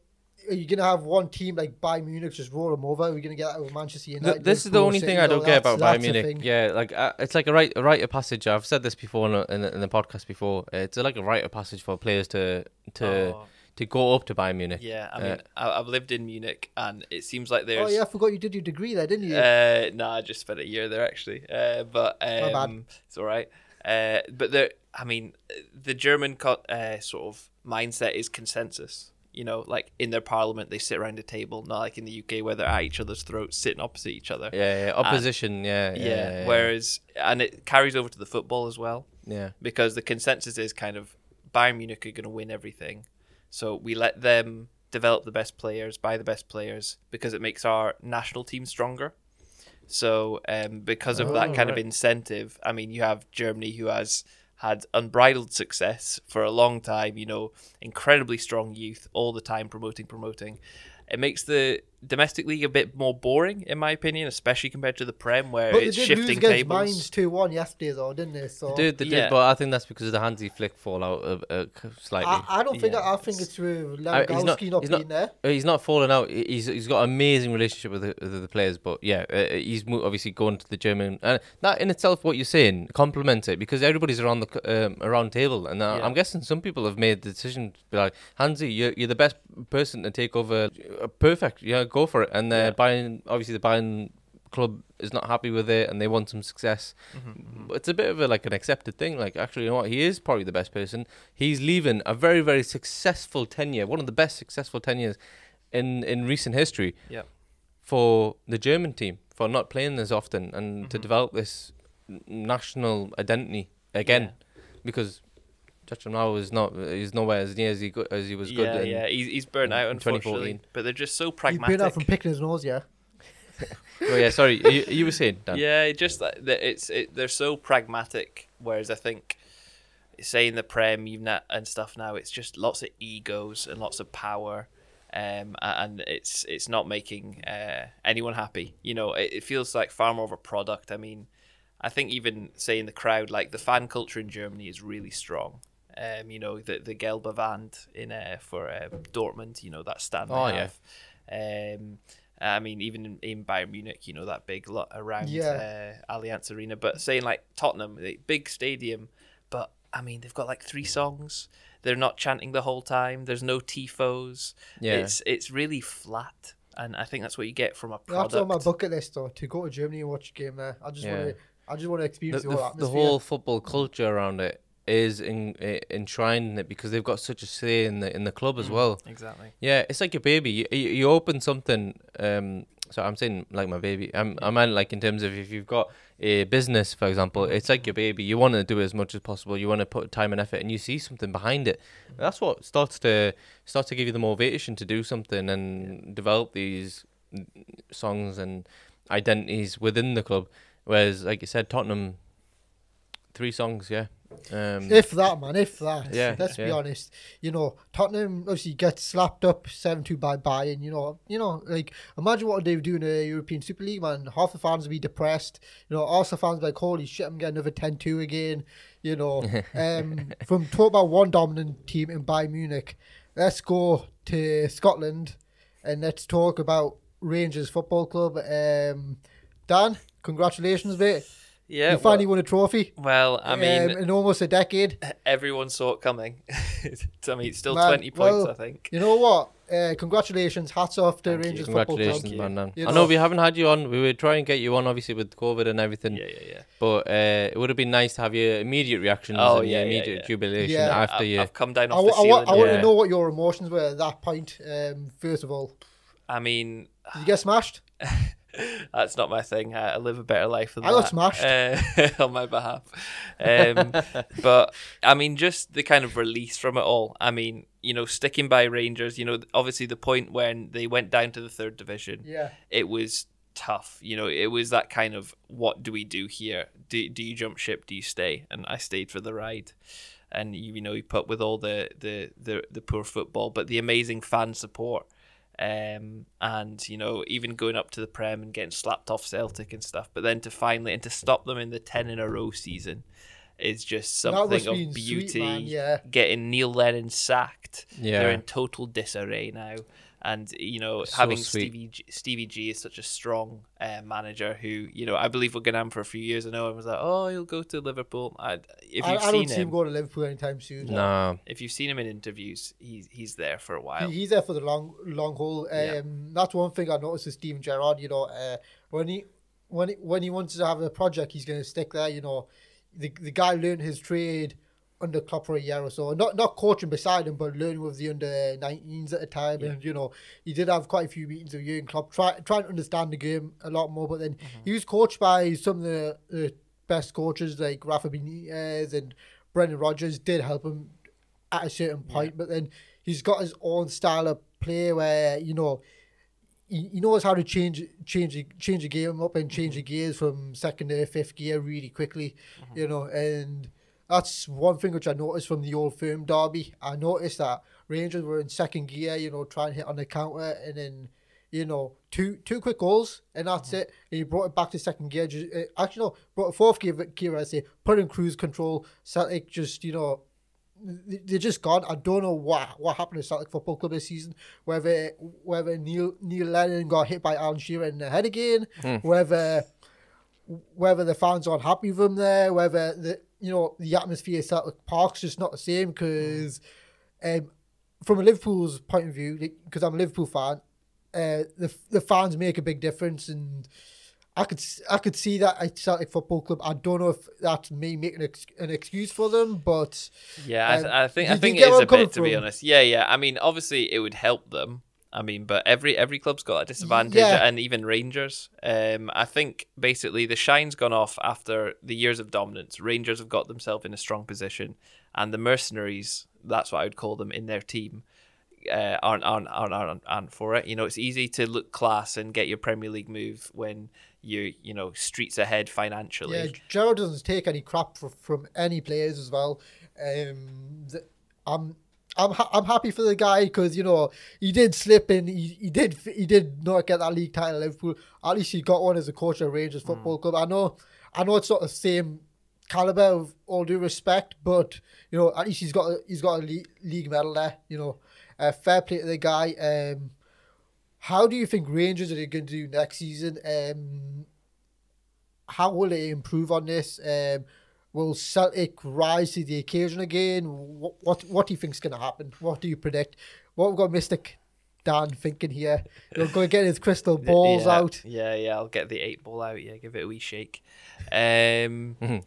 Are you gonna have one team like Bayern Munich just roll them over? Are we gonna get that with Manchester Th- United? this is the only thing I don't get about Bayern that's a Munich. Yeah, like uh, it's like a right a rite of passage. I've said this before in, a, in, the, in the podcast before. It's like a rite of passage for players to to Oh, to go up to Bayern Munich. yeah, I Uh, mean, I, I've lived in Munich, and it seems like there's. Oh yeah, I forgot you did your degree there, didn't you? Uh, nah, I just spent a year there actually. Uh, but bad. um, it's all right. Uh, but there, I mean, the German co- uh, sort of mindset is consensus. You know, like in their parliament, they sit around a table, not like in the UK where they're at each other's throats, sitting opposite each other. Yeah, yeah, opposition. yeah, Yeah. yeah, yeah, yeah. Whereas, and it carries over to the football as well yeah. because the consensus is kind of Bayern Munich are going to win everything. So we let them develop the best players, buy the best players, because it makes our national team stronger. So um, because of that Oh, kind of incentive, I mean, you have Germany who has had unbridled success for a long time. You know, incredibly strong youth, all the time promoting, promoting. It makes the domestic league a bit more boring, in my opinion, especially compared to the Prem, where But they it's did lose shifting against tables. Mainz 2 1 yesterday, though, didn't they? So Dude, they Yeah. did, but I think that's because of the Hansi Flick fallout uh, uh, slightly. I, I don't think Yeah, I think it's- it's with Uh, he's not- Lewandowski not, he's not- being there. Uh, He's not falling out. He- He's he's got an amazing relationship with the, with the players, but yeah, uh, he's obviously going to the German. And that in itself, what you're saying, complements it because everybody's around the c- um, around table, and uh, Yeah. I'm guessing some people have made the decision to be like, Hansi, you're you're the best person to take over. Uh, perfect, yeah, go for it. And uh, Yeah. Bayern, obviously, the Bayern club is not happy with it, and they want some success. Mm-hmm, it's a bit of a like an accepted thing. Like actually, you know what? He is probably the best person. He's leaving a very very successful tenure, one of the best successful tenures in in recent history Yeah. for the German team for not playing as often and to Mhm. develop this national identity again Yeah. because Joachim Low is not he's nowhere as near as he go, as he was good. yeah, in, yeah, he's, he's burnt out in unfortunately, 2014. but they're just so You've pragmatic. been out from picking his nose, yeah. Oh yeah, sorry, you, you were saying Dan. Yeah, just like that it's it, they're so pragmatic. Whereas I think, saying the prem even that and stuff now, it's just lots of egos and lots of power, um, and it's it's not making uh, anyone happy. You know, it, it feels like far more of a product. I mean, I think even saying the crowd, like the fan culture in Germany is really strong. Um, you know, the the Gelbe Wand in uh, for uh, Dortmund, you know that stand. Oh, yeah. Um, I mean, even in, in Bayern Munich, you know that big lot around Yeah. uh, Allianz Arena. But saying like Tottenham, the big stadium, but I mean they've got like three songs. They're not chanting the whole time. There's no tifos. Yeah. It's it's really flat, and I think that's what you get from a That's product. on my bucket list, though, to go to Germany and watch a game there. I just Yeah. want to. I just want to experience the, the, whole the whole football culture around it is in, enshrined in it because they've got such a say in the in the club Mm. as well. Exactly. Yeah, it's like your baby. You, you, open something. Um, so I'm saying like my baby. I'm, I meant like in terms of if you've got a business, for example, it's like your baby. You want to do it as much as possible. You want to put time and effort, and you see something behind it. That's what starts to starts to give you the motivation to do something and develop these mm, songs and identities within the club. Whereas, like you said, Tottenham, three songs, yeah. Um, If that, man, if that. Yeah, Let's be honest. You know, Tottenham obviously gets slapped up 7 2 by Bayern. You know, you know, like, imagine what they would do in a European Super League, man. Half the fans would be depressed. You know, Arsenal fans would be like, holy shit, I'm getting another 10 2 again. You know, um, from talk about one dominant team in Bayern Munich, let's go to Scotland and let's talk about Rangers Football Club. Um, Dan, congratulations, mate. Yeah. you finally won a trophy. well, I mean, um, in almost a decade. everyone saw it coming. I mean, it's still Man, twenty points, well, I think. You know what? Uh, congratulations. Hats off to Thank you. Rangers Football Congratulations, Club. you. man. Dan. You I know- know we haven't had you on. We were trying to get you on, obviously, with COVID and everything. Yeah, yeah, yeah. But uh, it would have been nice to have your immediate reactions Oh, and yeah, your immediate yeah. jubilation Yeah. after I've, you. I've come down I, off wa- the I, wa- ceiling. I want to know what your emotions were at that point. Um, first of all, I mean, did you get smashed? That's not my thing. I, I live a better life than I got that. smashed. uh, on my behalf. Um, but I mean, just the kind of release from it all. I mean, you know, sticking by Rangers. You know, obviously the point when they went down to the third division, Yeah. it was tough. You know, it was that kind of what do we do here? Do do you jump ship? Do you stay? And I stayed for the ride. And you, you know, you put with all the, the, the, the poor football, but the amazing fan support. Um, and you know, even going up to the Prem and getting slapped off Celtic and stuff, but then to finally and to stop them in the ten in a row season is just something of be sweet, beauty. yeah. Getting Neil Lennon sacked, Yeah. they're in total disarray now. And you know, So having sweet. Stevie G, Stevie G is such a strong uh, manager who you know I believe we're going to have him for a few years. I know everyone was like, "Oh, he'll go to Liverpool." I, if I, you've I seen don't see him him, going to Liverpool anytime soon. Nah. if you've seen him in interviews, he's he's there for a while. He, he's there for the long long haul. Um, Yeah. That's one thing I noticed with Steven Gerrard. You know, uh, when he when he, when he wants to have a project, he's going to stick there. You know, the the guy learned his trade under Klopp for a year or so. Not not coaching beside him, but learning with the under 19s at the time. And you know, he did have quite a few meetings with Jurgen Klopp, try, trying to understand the game a lot more. But then mm-hmm. he was coached by some of the, the best coaches like Rafa Benitez and Brendan Rodgers. Did help him at a certain point, but then he's got his own style of play where you know he, he knows how to change change the- change the game up and change mm-hmm. the gears from second to fifth gear really quickly, mm-hmm. you know, and that's one thing which I noticed from the old firm derby. I noticed that Rangers were in second gear, you know, trying to hit on the counter, and then you know two two quick goals, and that's it. And he brought it back to second gear. Just, uh, actually, no, brought it fourth gear. Gear, I say, put in cruise control. Celtic just you know they- they're just gone. I don't know what what happened to Celtic Football Club this season. Whether whether Neil Neil Lennon got hit by Alan Shearer in the head again, whether whether the fans aren't happy with him there, whether the you know the atmosphere at Celtic Park's just not the same because um, from a Liverpool's point of view, because I'm a Liverpool fan, uh, the the fans make a big difference and. I could I could see that at Celtic Football Club. I don't know if that's me making ex- an excuse for them, but Yeah, I, Um, th- I think I think it is a bit to be honest. Yeah, yeah. I mean, obviously it would help them, I mean, but every every club's got a disadvantage, Yeah. and even Rangers. Um, I think basically the shine's gone off after the years of dominance. Rangers have got themselves in a strong position, and the mercenaries, that's what I would call them in their team, uh, aren't, aren't aren't aren't aren't for it. You know, it's easy to look class and get your Premier League move when you you know streets ahead financially. Yeah, Gerrard doesn't take any crap for, from any players as well. Um, th- I'm I'm ha- I'm happy for the guy because you know he did slip in. He, he did he did not get that league title. at Liverpool. At least he got one as a coach at Rangers Football Club. I know I know it's not the same caliber of all due respect, but you know at least he's got a, he's got a league, league medal there. You know, uh, fair play to the guy. Um, how do you think Rangers are going to do next season? Um, how will they improve on this? Um, will Celtic rise to the occasion again? What what, what do you think's going to happen? What do you predict? What we've got, Mystic Dan thinking here? Going to get his crystal balls yeah, out. Yeah, yeah, I'll get the eight ball out. Yeah, give it a wee shake. Um,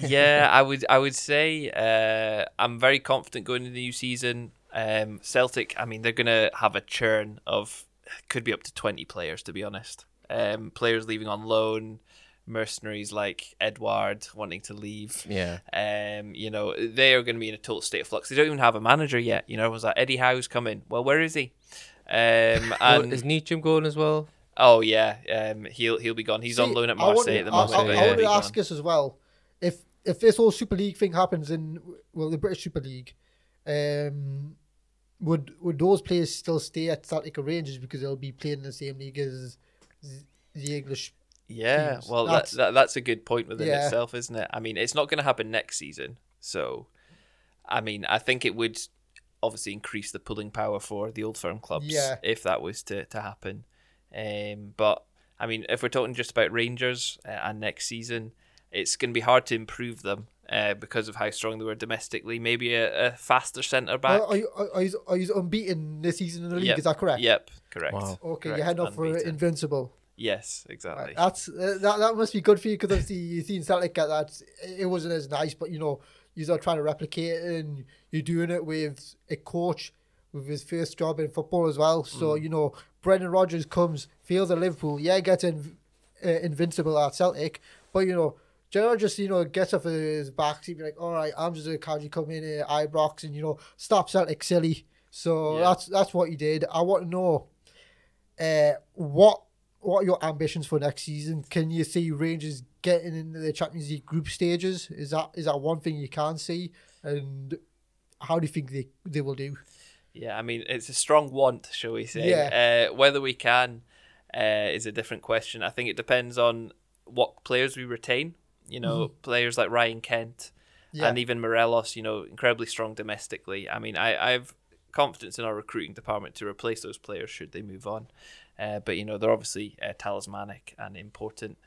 yeah, I would, I would say uh, I'm very confident going into the new season. Um, Celtic, I mean, they're gonna have a churn of could be up to twenty players, to be honest. Um, players leaving on loan, mercenaries like Edouard wanting to leave. Yeah. Um, you know, they are going to be in a total state of flux. They don't even have a manager yet. You know, was that Eddie Howe's coming? Well, where is he? Um, Well, and is Ntcham going as well? Oh yeah, um, he'll he'll be gone. He's on loan at I want- Marseille at the moment. I, Marseille, but I yeah, want he'll to ask gone. us as well if if this whole Super League thing happens in well the British Super League, um, would would those players still stay at Celtic or Rangers because they'll be playing in the same league as the English? Yeah, teams. well, That's- that, that that's a good point within Yeah. itself, isn't it? I mean, it's not going to happen next season, so I mean, I think it would obviously increase the pulling power for the old firm clubs Yeah. if that was to to happen. Um, but I mean, if we're talking just about Rangers uh, and next season, it's going to be hard to improve them uh, because of how strong they were domestically. Maybe a, a faster centre back. Are, are, you, are, are, you, are you unbeaten this season in the league? Yep. Is that correct? Yep, correct. Wow. Okay, Correct, you're heading up for unbeaten. invincible. Yes, exactly. That's uh, that. That must be good for you because obviously you've seen Celtic get that. It wasn't as nice, but you know you're trying to replicate it, and you're doing it with a coach with his first job in football as well. So Mm. you know Brendan Rodgers comes, feels at Liverpool, yeah, gets in, uh, invincible at Celtic, but you know. Gerrard just you know gets off his back seat, be like, all right, I'm just a casually come in at Ibrox and you know stop Celtic silly. So Yeah. that's that's what he did. I want to know, uh, what what are your ambitions for next season? Can you see Rangers getting into the Champions League group stages? Is that is that one thing you can see? And how do you think they, they will do? Yeah, I mean, it's a strong want, shall we say? Yeah. Uh, whether we can uh, is a different question. I think it depends on what players we retain. You know, players like Ryan Kent Yeah. and even Morelos, you know, incredibly strong domestically. I mean, I, I have confidence in our recruiting department to replace those players should they move on. Uh, but, you know, they're obviously uh, talismanic and important.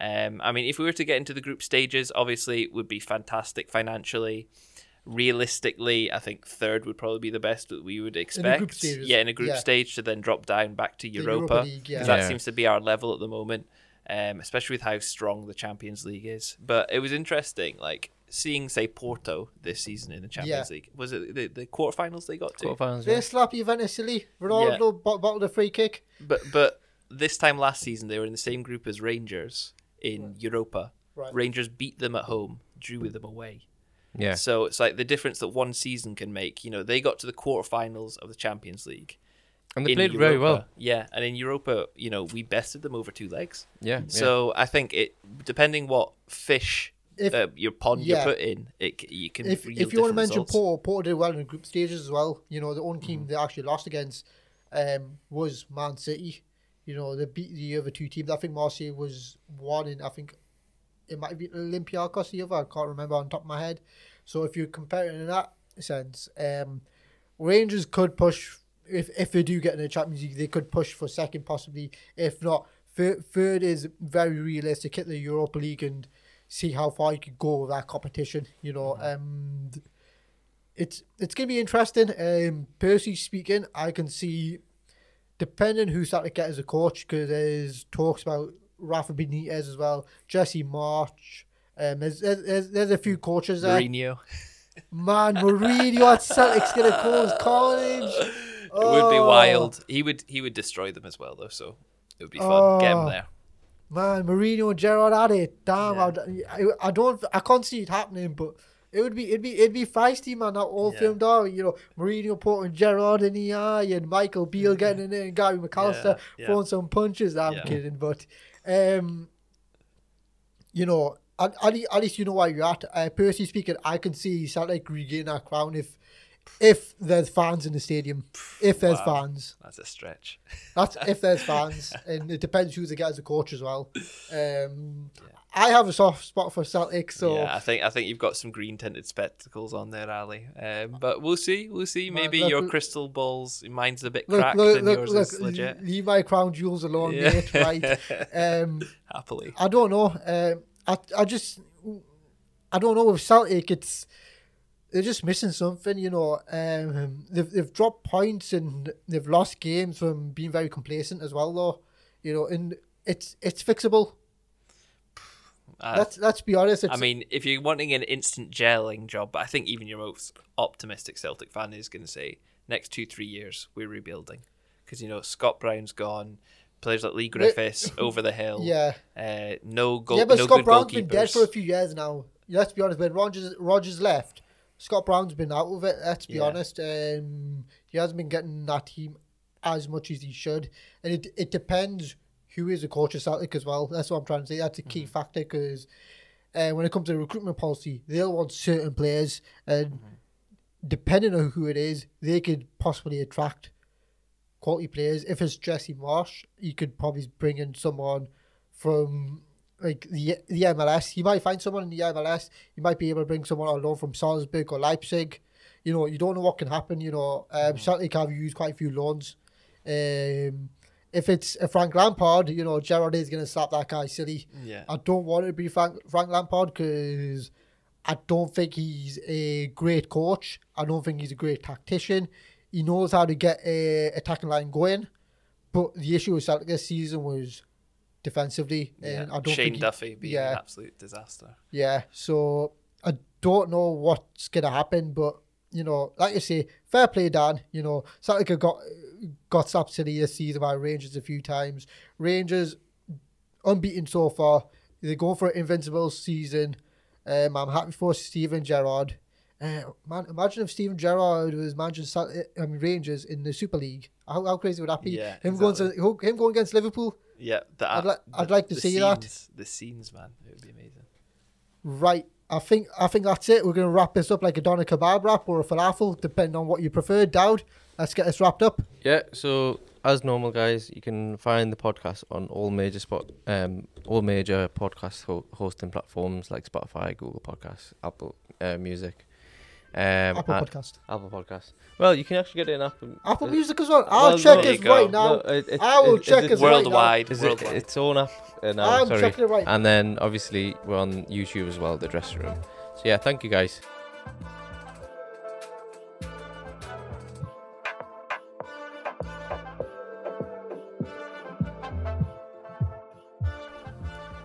Um, I mean, if we were to get into the group stages, obviously it would be fantastic financially. Realistically, I think third would probably be the best that we would expect. group stages, yeah, in a group yeah. stage to then drop down back to The Europa. League, yeah. 'cause that Yeah. seems to be our level at the moment, um, especially with how strong the Champions League is. But it was interesting, like seeing, say, Porto this season in the Champions Yeah. League. Was it the, the quarterfinals they got to? Quarterfinals, They yeah. slap Juventus silly. Ronaldo bo- bottled a free kick. But but this time last season they were in the same group as Rangers in Europa. Right. Rangers beat them at home, drew with them away. Yeah. So it's like the difference that one season can make. You know, they got to the quarterfinals of the Champions League. And they in played very well. Yeah, and in Europa, you know, we bested them over two legs. Yeah. yeah. So I think it, depending what fish If uh, your pond yeah. you put in, it you can. if, if you want to mention results. Porto, Porto did well in the group stages as well. You know, the only Mm-hmm. team they actually lost against um, was Man City. You know, they beat the other two teams. I think Marseille was one, and I think it might be Olympiacos the other. I can't remember on top of my head. So if you're comparing in that sense, um, Rangers could push if if they do get in the Champions League, they could push for second, possibly. If not, third, third is very realistic. Hit the Europa League and see how far you could go with that competition. You know, um, it's it's gonna be interesting. Um, personally speaking, I can see, depending who start to get as a coach, because there's talks about Rafa Benitez as well, Jesse Marsh. Um, there's, there's there's a few coaches there. Mourinho. Man, Mourinho at Celtic's gonna cause carnage. it would be Oh. wild. He would he would destroy them as well though. So it would be fun. Get him Oh. there. Man, Mourinho and Gerrard at it. Damn, Yeah. I, I don't, I can't see it happening, but it would be, it'd be, it'd be feisty, man. That all Yeah. filmed out, you know, Mourinho putting Gerrard in the eye and Michael Beale getting in there and Gary McAllister Yeah, throwing some punches. I'm kidding, but, um, you know, at, at, at least you know where you're at. Uh, personally speaking, I can see Celtic regain that crown if, if there's fans in the stadium. If there's Wow. fans. That's a stretch. That's if there's fans, and it depends who they get as a coach as well. Um, I have a soft spot for Celtic, so yeah, I think I think you've got some green tinted spectacles on there, Ali. Um, but we'll see, we'll see. Maybe look, your look- crystal balls, mine's a bit look, cracked, look, and yours is legit. leave my crown jewels alone, Yeah. mate. Right? Um, Happily. I don't know. Um, I I just I don't know with Celtic. It's they're just missing something, you know. Um, they've they've dropped points and they've lost games from being very complacent as well, though. You know, and it's it's fixable. Uh, let's let's be honest. It's, I mean, if you're wanting an instant gelling job, but I think even your most optimistic Celtic fan is going to say next two three years we're rebuilding because you know Scott Brown's gone, players like Leigh Griffiths over the hill. yeah. Uh, no goal. yeah, but no Scott Brown's been dead for a few years now. Let's be honest. When Rodgers Rodgers left, Scott Brown's been out of it. Let's be Yeah. honest. Um, he hasn't been getting that team as much as he should, and it it depends who is the coach of Celtic as well. That's what I'm trying to say. That's a key Mm-hmm. factor because uh, when it comes to recruitment policy, they'll want certain players, and Mm-hmm. depending on who it is, they could possibly attract quality players. If it's Jesse Marsh, you could probably bring in someone from like the the MLS. You might find someone in the MLS. You might be able to bring someone on loan from Salzburg or Leipzig. You know, you don't know what can happen. You know, um, Celtic have used quite a few loans. Um, if it's a Frank Lampard, you know, Gerrard is going to slap that guy silly. Yeah. I don't want it to be Frank, Frank Lampard because I don't think he's a great coach. I don't think he's a great tactician. He knows how to get a attacking line going, but the issue with Celtic this season was defensively, Yeah. and I don't Shane think he- Duffy being yeah. an absolute disaster. yeah, so I don't know what's gonna happen, but you know, like you say, fair play, Dan. You know, Celtic got got slapped silly this season by Rangers a few times. Rangers unbeaten so far. They're going for an invincible season. Um, I'm happy for Steven Gerrard. Uh, man, imagine if Steven Gerrard was managing Celtic, I mean, Rangers in the Super League. How, how crazy would that be? Yeah, him going to him going against Liverpool. Yeah, the, I'd li- I'd like to the see that. The scenes, man, it would be amazing. Right. I think I think that's it. We're gonna wrap this up like a doner kebab wrap or a falafel, depending on what you prefer. Dowd, let's get this wrapped up. Yeah, so as normal, guys, you can find the podcast on all major spot, um, all major podcast ho- hosting platforms like Spotify, Google Podcasts, Apple uh, Music, um, Apple and- Podcast, Apple Podcast. Well, you can actually get it in Apple. Apple Music as well. I'll well, check no, it right now. no, it- it- I will it- check it's it right now. Worldwide, Is it worldwide. its own app? Uh, now, I'm sorry. checking it right. And then obviously we're on YouTube as well, the dressing room. So yeah, thank you guys.